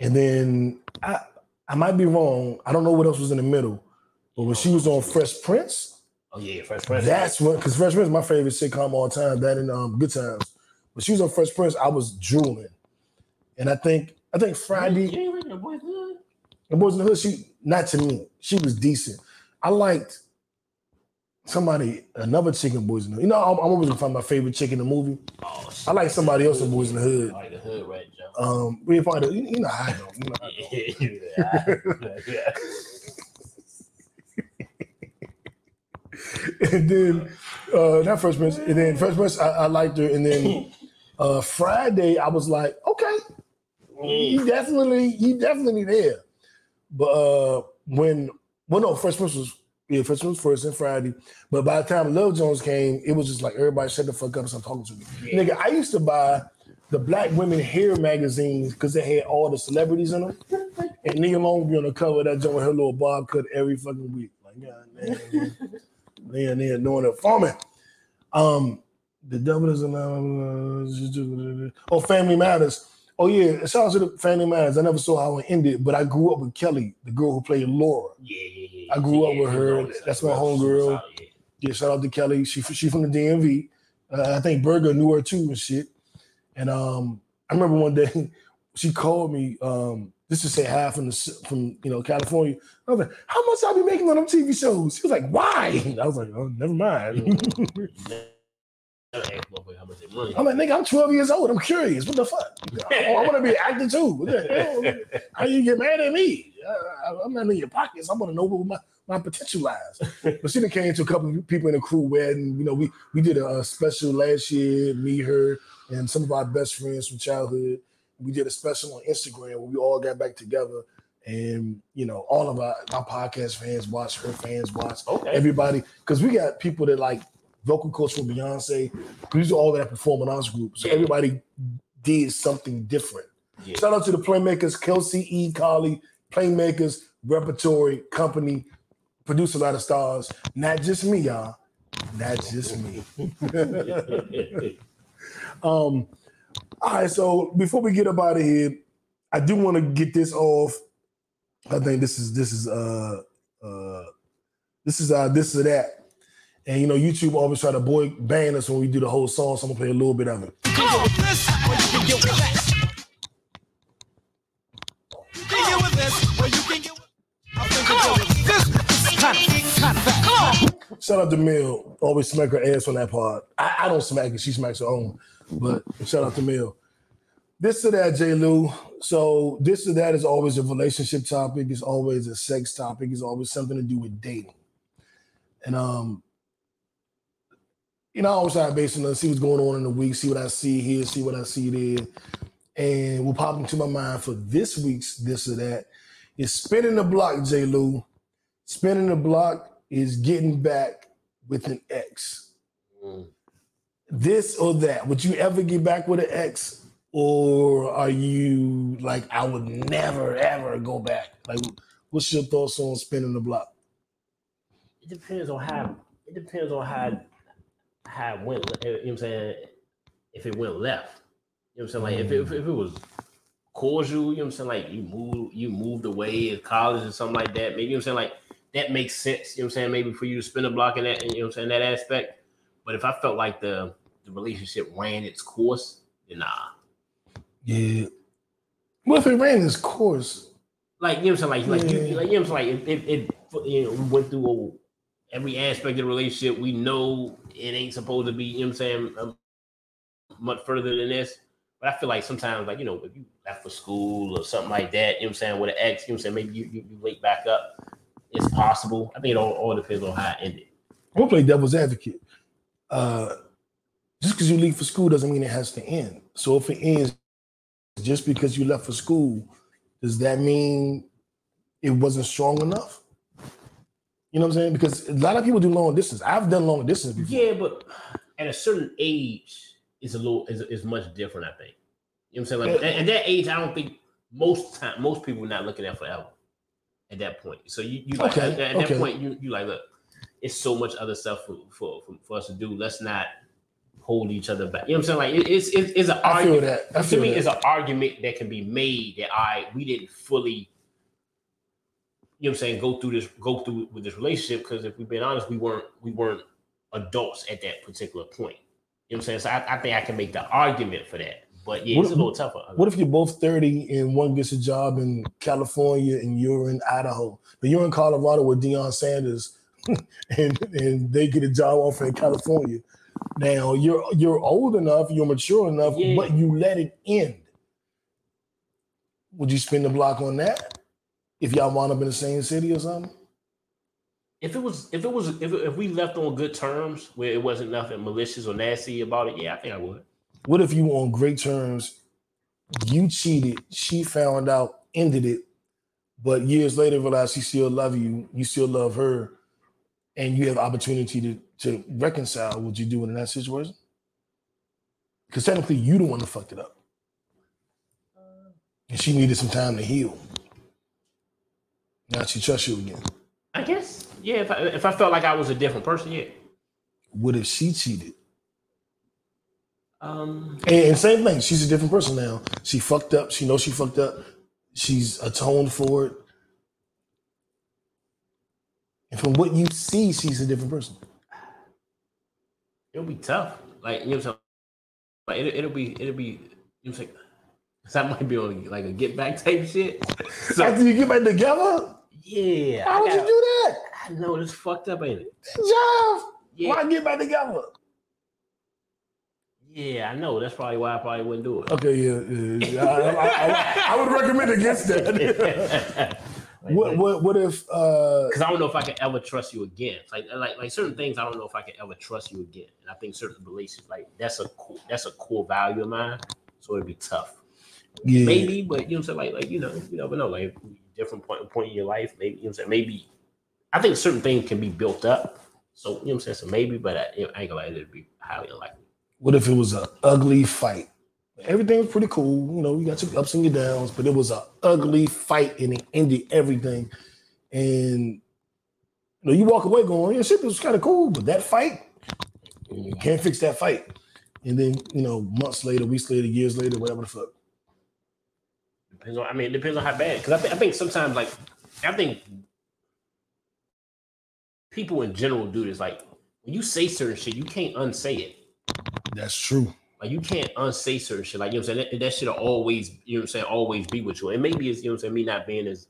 And then I I might be wrong. I don't know what else was in the middle. But when she was on Fresh Prince, Oh yeah, Fresh Prince. that's what because Fresh Prince is my favorite sitcom all time. That and um Good Times. When she was on Fresh Prince, I was drooling. And I think I think Friday. You ain't to Boyz n the Hood? The Boyz n the Hood, she not to me. She was decent. I liked somebody, another chicken Boyz n the Hood. You know, I'm, I'm always gonna find my favorite chick in the movie. Oh, I like somebody else in Boyz n the Hood. I like the hood, right, Joe? Um, we find it. You, know I know. You know [laughs] I know. yeah, yeah. [laughs] and then uh not Fresh Prince, and then Fresh Prince, I, I liked her, and then [laughs] uh Friday, I was like, okay, he definitely, he definitely there. But uh when well no, Fresh Prince was yeah, Prince was first and Friday. But by the time Love Jones came, it was just like everybody shut the fuck up and stop talking to me. Nigga, I used to buy the black women hair magazines because they had all the celebrities in them. And Nia Long would be on the cover of that joint with her little bob cut every fucking week. Like, God damn. They they doing it for me. Um, the devil is in oh Family Matters. Oh yeah, shout out to the Family Matters. I never saw how it ended, but I grew up with Kellie, the girl who played Laura. Yeah, yeah, yeah. I grew up with her. know, That's my homegirl. yeah. Yeah, shout out to Kellie. She she from the DMV. Uh, I think Berger knew her too and shit. And um, I remember one day [laughs] she called me um, just to say hi from the from you know California. I was like, "How much I be making on them TV shows?" She was like, "Why?" [laughs] I was like, "Oh, never mind." [laughs] I'm like, "Nigga, I'm 12 years old. I'm curious. What the fuck? I, want to be an actor too. What the hell? How you get mad at me? Uh, I'm not in your pockets. I want to know what my my potential lies." [laughs] But she came to a couple of people in the crew wedding. You know, we we did a, a special last year, me, her, and some of our best friends from childhood. We did a special on Instagram where we all got back together. And you know, all of our, our podcast fans watch, her fans watch, Okay. everybody, because we got people that like vocal coach for Beyonce. These are all that perform in our group. So everybody did something different. Yeah. Shout out to the Playmakers, Kelsey E. Collie, Playmakers, Repertory Company, produce a lot of stars. Not just me, y'all. Not just me. [laughs] um, all right, so before we get up out of here, I do want to get this off. I think this is this is uh uh this is uh this is that. And you know, YouTube always try to boy ban us when we do the whole song, so I'm gonna play a little bit of it. Shout out to Mill. Always smack her ass on that part. I, I don't smack it, she smacks her own. But shout out to Mill. This to that, JLew. So this to that is always a relationship topic. It's always a sex topic. It's always something to do with dating. And um, you know, I always try to base it on see what's going on in the week, see what I see here, see what I see there. And what popped into my mind for this week's this or that is spinning the block, JLew. Spinning the block is getting back with an ex. Mm. This or that. Would you ever get back with an ex? Or are you like, I would never ever go back? Like, what's your thoughts on spinning the block? It depends on how. It depends on how how it went. You know what I'm saying? If it went left, you know what I'm saying? Like if it, mm. if it was cordial, you know what I'm saying? Like you moved you moved away in college or something like that. Maybe you know what I'm saying? Like that makes sense. You know what I'm saying? Maybe for you to spin a block in that, you know what I'm saying? That aspect. But if I felt like the the relationship ran its course, then nah. Yeah. Well, if it ran its course, Like you know what I'm saying? Like like, you, like you know what I'm saying? Like it, it, it you know, we went through every aspect of the relationship. We know it ain't supposed to be, you know I'm saying, much further than this. But I feel like sometimes, like, you know, if you left for school or something like that, you know I'm saying, with an ex, you know I'm saying, maybe you, you, you back up. It's possible. I think it all, all depends on how it ended. Gonna play devil's advocate. Uh, just because you leave for school doesn't mean it has to end. So if it ends just because you left for school, does that mean it wasn't strong enough? You know what I'm saying? Because a lot of people do long distance. I've done long distance before. Yeah, but at a certain age, it's a little, is is much different, I think. You know what I'm saying? Like at, at that age, I don't think most time most people are not looking at forever at that point. So you, you like Okay, at, at okay. that point you you like look, it's so much other stuff for, for for for us to do. Let's not hold each other back. You know what I'm saying? Like it- it's it's, it's an I feel argument. that. I to me, that. it's an argument that can be made that I we didn't fully. You know what I'm saying? Go through this, go through with this relationship because if we've been honest, we weren't we weren't adults at that particular point. You know what I'm saying? So I, I think I can make the argument for that. But yeah, What- it's a little tougher. What if you're both 30 and one gets a job in California and you're in Idaho, but you're in Colorado with Deion Sanders [laughs] and, and they get a job offer in California? Now you're you're old enough, you're mature enough, Yeah. but you let it end. Would you spin the block on that if y'all wound up in the same city or something? if it was if it was if, if we left on good terms where it wasn't nothing malicious or nasty about it, yeah, I think I would. What if you were on great terms? You cheated, she found out, ended it, but years later realized she still love you, you still love her, and you have opportunity to, to reconcile. What you do in that situation? Because technically you the one that fucked it up. And she needed some time to heal. Now she trusts you again. I guess. Yeah, if I if I felt like I was a different person, yeah. What if she cheated? Um And, and same thing, she's a different person now. She fucked up. She knows she fucked up. She's atoned for it. And from what you see, she's a different person. it'll be tough. Like you know what I'm saying? Like it, it'll be it'll be you know what I'm saying? [laughs] I might be on like a get back type shit. [laughs] So After you get back together, yeah. how would you do that? I know it's fucked up, ain't it? Jeff, Yeah. why get back together? Yeah, I know. That's probably why I probably wouldn't do it. Okay, yeah, yeah. I, I- I- I would recommend against that. [laughs] what, what, what if? uh because I don't know if I can ever trust you again. Like like like certain things, I don't know if I can ever trust you again. And I think certain relationships, like that's a core, that's a core value of mine. So it'd be tough. Yeah, Maybe, but you know what I'm saying? Like like you know, you never know. Like different point point in your life, maybe you know what I'm saying. Maybe I think certain things can be built up. So you know what I'm saying. So maybe, but I, I ain't gonna lie, it'd be highly unlikely. What if it was an ugly fight? Everything was pretty cool. You know, you got your ups and your downs, but it was an ugly fight and it ended everything. And you know, you walk away going, yeah, shit, was kind of cool, but that fight, you can't fix that fight. And then, you know, months later, weeks later, years later, whatever the fuck. Depends on. I mean, it depends on how bad. Because I, think I think sometimes, like, I think people in general do this. Like, when you say certain shit, you can't unsay it. That's true. Like, you can't unsay certain shit. Like, you know what I'm saying? That, that should always, you know what I'm saying, always be with you. And maybe it's, you know what I'm saying, me not being as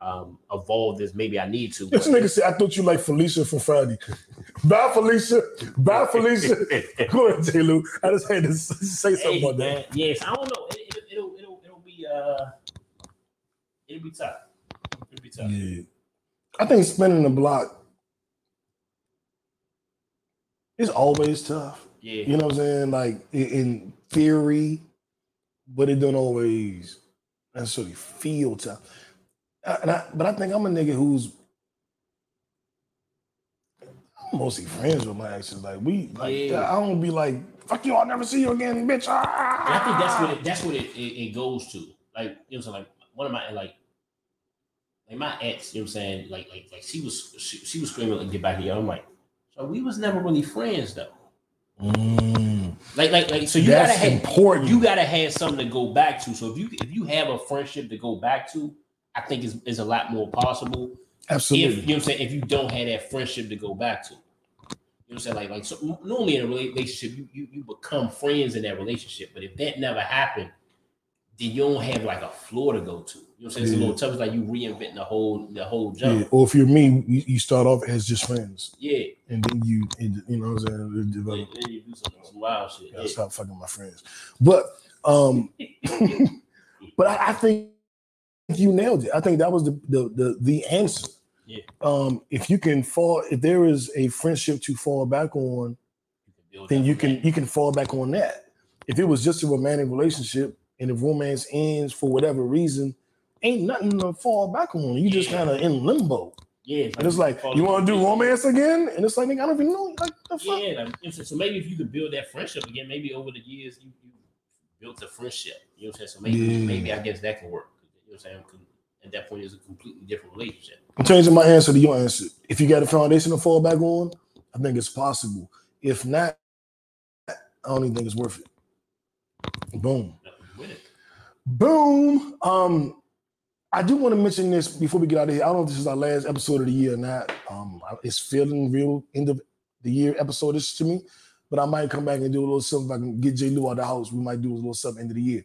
um evolved as maybe I need to. This nigga said, I thought you like Felicia from Friday. [laughs] Bye, Felicia. Bye, Felicia. [laughs] Go ahead, JLew. I just had to say something Hey, about that. man, yes, I don't know. It, it, it'll, it'll, it'll be, uh, it'll be tough. It'll be tough. Yeah. I think spinning the block is always tough. Yeah. You know what I'm saying? Like in theory, but it don't always necessarily feel tough. Uh, And I, but I think I'm a nigga who's I'm mostly friends with my exes. Like we, like Yeah. I don't be like, "Fuck you! I'll never see you again, bitch." Ah! And I think that's what it, that's what it, it, it goes to. Like you know, what I'm saying? like one of my like like my ex, you know what I'm saying? Like like like she was she, she was screaming like get back here. I'm like, so we was never really friends though. Mm, Like like like so you that's gotta have important. you gotta have something to go back to. So if you if you have a friendship to go back to, I think is is a lot more possible. Absolutely. If you know what I'm saying, if you don't have that friendship to go back to. You know what I'm saying? Like, like so normally in a relationship, you, you you become friends in that relationship. But if that never happened, then you don't have like a floor to go to. You know what I'm saying? It's a Yeah. little tough. It's like you reinventing the whole the whole Yeah. jump. Or if you're me, you, you start off as just friends, Yeah. and then you, and, you know what I'm saying, develop. then you do some, some wild shit. Yeah, Yeah. stop fucking my friends. But um, [laughs] but I, I think you nailed it. I think that was the the the, the answer. Yeah. Um, if you can fall, if there is a friendship to fall back on, then you can you can fall back on that. If it was just a romantic relationship and if romance ends for whatever reason, ain't nothing to fall back on. You just kind of in limbo. Yeah. And it's like, you want to do romance again? And it's like, nigga, I don't even know. Like, the fuck? Yeah, like, so- maybe if you could build that friendship again, maybe over the years you, you built a friendship. You know what I'm saying? So maybe Yeah. maybe I guess that can work. You know what I'm saying? At that point, it's a completely different relationship. I'm changing my answer to your answer. If you got a foundation to fall back on, I think it's possible. If not, I don't even think it's worth it. Boom. Nothing with it. Boom. Um, I do want to mention this before we get out of here. I don't know if this is our last episode of the year or not. Um, it's feeling real end of the year episode is to me, but I might come back and do a little something. If I can get JLew out of the house, we might do a little something end of the year.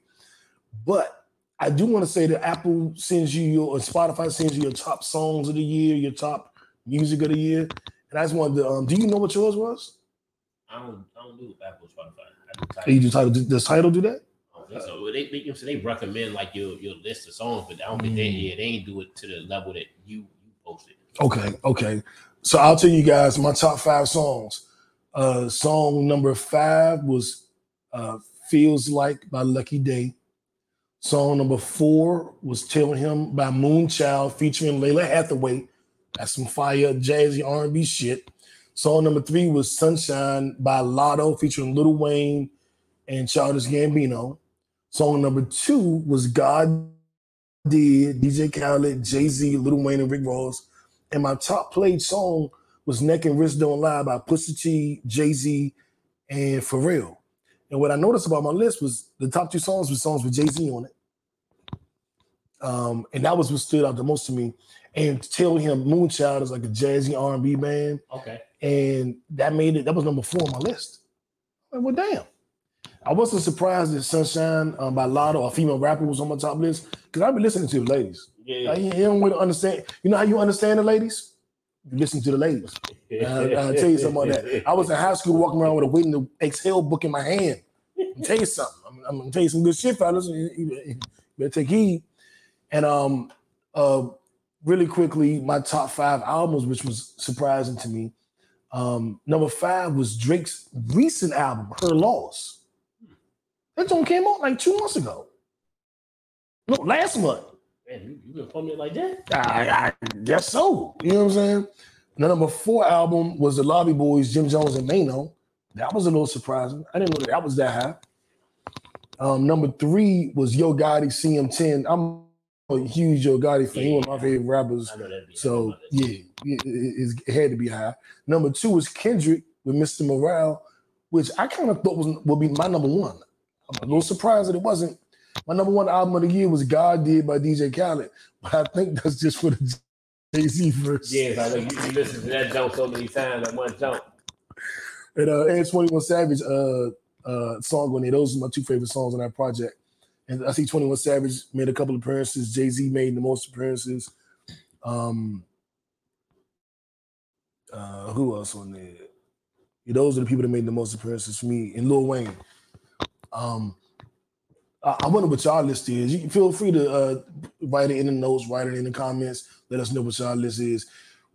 But I do want to say that Apple sends you your or Spotify sends you your top songs of the year, your top music of the year. And I just wanted to um, do you know what yours was? I don't I don't do Apple Spotify. I do Or You do Tidal does Tidal do that? So. They, they, you know, so they recommend like your your list of songs, but I don't think they Mm. yeah, they ain't do it to the level that you you posted. Okay, okay. So I'll tell you guys my top five songs. Uh song number five was uh Feels Like by Lucky Daye. Song number four was Tell Him by Moonchild featuring Lalah Hathaway. That's some fire jazzy R&B shit. Song number three was Sunshine by Latto featuring Lil Wayne and Childish Gambino. Song number two was God Did, DJ Khaled, Jay-Z, Lil Wayne, and Rick Ross. And my top played song was Neck and Wrist Don't Lie by Pusha T, Jay Z, and Pharrell. And what I noticed about my list was the top two songs were songs with Jay Z on it. Um, and that was what stood out the most to me. And tell him Moonchild is like a jazzy R&B band, Okay. and that made it. That was number four on my list. I'm like, well, damn. I wasn't surprised that Sunshine um, by Latto, a female rapper, was on my top list because I've been listening to the ladies. Yeah. I, you don't really understand. You know how you understand the ladies? You listen to the ladies. [laughs] Uh, I'll tell you something about that. I was in high school walking around with a waiting to exhale book in my hand. I'll tell you something. I'm, I'm gonna tell you some good shit, fellas. You better take heed. And um, uh, really quickly, my top five albums, which was surprising to me. Um, number five was Drake's recent album, Her Loss. That one came out like two months ago. No, last month. Man, you, been pulling it like that? I, I guess so. You know what I'm saying? The number four album was the Lobby Boyz, Jim Jones and Maino. That was a little surprising. I didn't know that, that was that high. Um, number three was Yo Gotti CM10. I'm a huge Yo Gotti fan. He one of my favorite rappers. I know that'd be So yeah, it, it, it had to be high. Number two was Kendrick with Mr. Morale, which I kind of thought was would be my number one. I'm a little surprised that it wasn't. My number one album of the year was God Did by DJ Khaled, but I think that's just for the Jay Z verse. Yeah, I know you, you listen to that jump so many times, that one jump. And uh, and 21 Savage uh, uh, song on there. Those are my two favorite songs on that project. And I see 21 Savage made a couple appearances. Jay Z made the most appearances. Um, uh, who else on there? Yeah, those are the people that made the most appearances for me. And Lil Wayne. Um, I, I wonder what y'all list is. You feel free to uh, write it in the notes, write it in the comments. Let us know what y'all list is.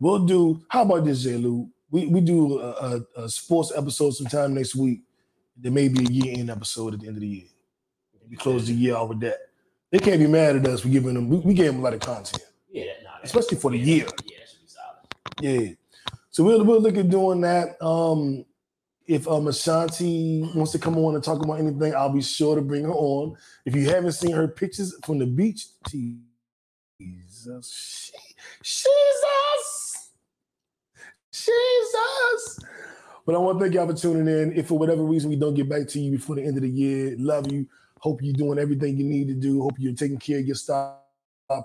We'll do. How about this, JLew? We we do a, a, a sports episode sometime next week. There may be a year end episode at the end of the year. We close the year out with that. They can't be mad at us. We giving them. We, we gave them a lot of content, Yeah, nah, especially for the year. Yeah, that should be solid. Yeah. So we'll we'll look at doing that. Um, if um Ashanti wants to come on and talk about anything, I'll be sure to bring her on. If you haven't seen her pictures from the beach, Jesus, Jesus, Jesus. But I want to thank y'all for tuning in. If for whatever reason we don't get back to you before the end of the year, love you. Hope you're doing everything you need to do. Hope you're taking care of your star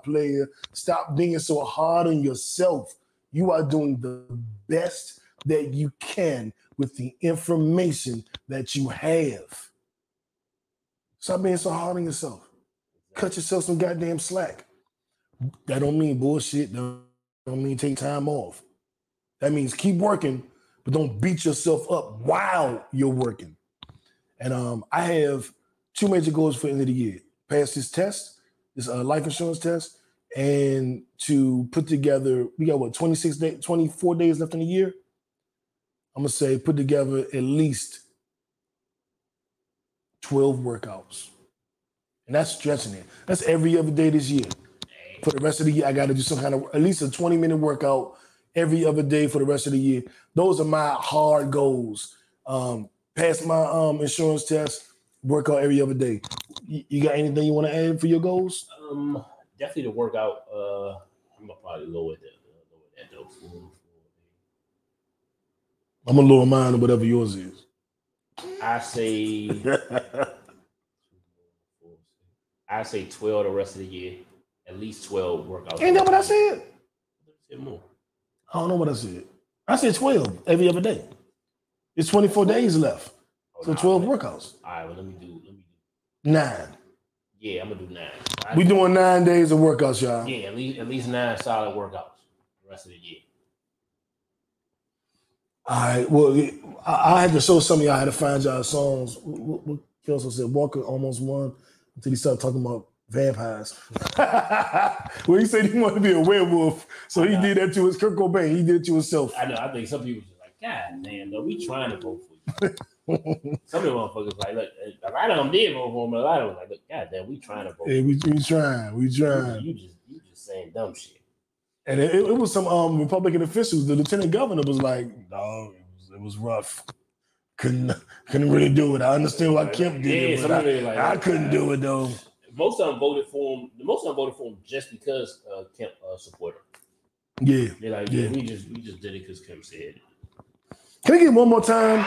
player. Stop being so hard on yourself. You are doing the best that you can with the information that you have. Stop being so hard on yourself. Cut yourself some goddamn slack. That don't mean bullshit. Don't, don't mean take time off. That means keep working, but don't beat yourself up while you're working. And um, I have two major goals for the end of the year: pass this test, this uh, life insurance test, and to put together. We got what 26 days, 24 days left in the year. I'm gonna say put together at least 12 workouts. And that's stretching it. That's every other day this year. For the rest of the year, I got to do some kind of at least a 20 minute workout every other day for the rest of the year. Those are my hard goals. Um, pass my um, insurance test work out every other day. You, you got anything you want to add for your goals? Um, definitely to work out. Uh, I'm gonna probably lower that. Uh, lower that. I'm gonna lower mine or whatever yours is. I say. [laughs] I say twelve the rest of the year. At least twelve workouts. Ain't that what I said? More. I don't know what I said. I said 12 every other day. It's 24 days left. Oh, So nah, 12 man. workouts. All right, well let me do. Let me do Nine. Yeah, I'm gonna do nine. I- We doing nine days of workouts, y'all. Yeah, at least at least nine solid workouts the rest of the year. All right. Well, I, had to show some of y'all how to find y'all songs. What, what, Kelso said, Walker almost won until he started talking about vampires. [laughs] well, he said he wanted to be a werewolf, so he did that to his Kurt Cobain. He did it to himself. I know. I think some people just like, God damn, though, we trying to vote for you. [laughs] some of the motherfuckers like, look, a lot of them did vote for him, but a lot of them like, look, God damn, we trying to vote. Hey, we, we trying, we for you. trying. You just you just saying dumb shit. And it, it was some um Republican officials. The lieutenant governor was like, "No, it was, it was rough. Couldn't couldn't really do it. I understand why Kemp did Yeah, it, but it like I, I couldn't do it though." Most of them voted for him. Most of them voted for him just because uh, Kemp uh, supported him. Yeah. They're like, yeah, Yeah. we just we just did it because Kemp said it. Can I get one more time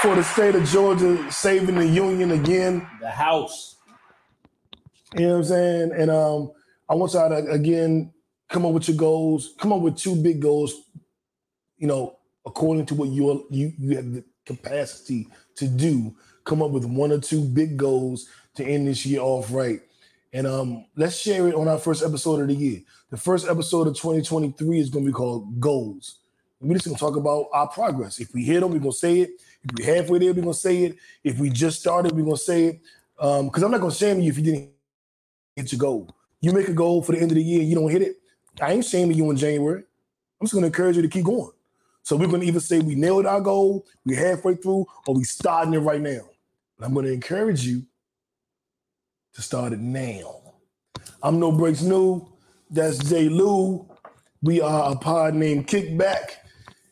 for the state of Georgia saving the union again? The House. You know what I'm saying? And um, I want y'all to again come up with your goals. Come up with two big goals. You know, according to what you you you have the capacity to do. Come up with one or two big goals to end this year off right. And um, let's share it on our first episode of the year. The first episode of 2023 is going to be called Goals. We're just going to talk about our progress. If we hit them, we're going to say it. If we're halfway there, we're going to say it. If we just started, we're going to say it. Um, because I'm not going to shame you if you didn't hit your goal. You make a goal for the end of the year, you don't hit it. I ain't shaming you in January. I'm just going to encourage you to keep going. So we're going to either say we nailed our goal, we're halfway through, or we starting it right now. But I'm going to encourage you to start it now. I'm No Breaks New. That's JLew. We are a pod named Kickback.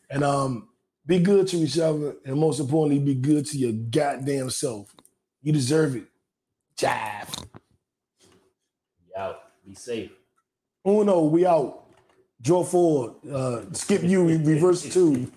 And um, be good to each other. And most importantly, be good to your goddamn self. You deserve it. Jive. Out. Be safe. Uno, we out. Draw forward. Uh, skip you, reverse two.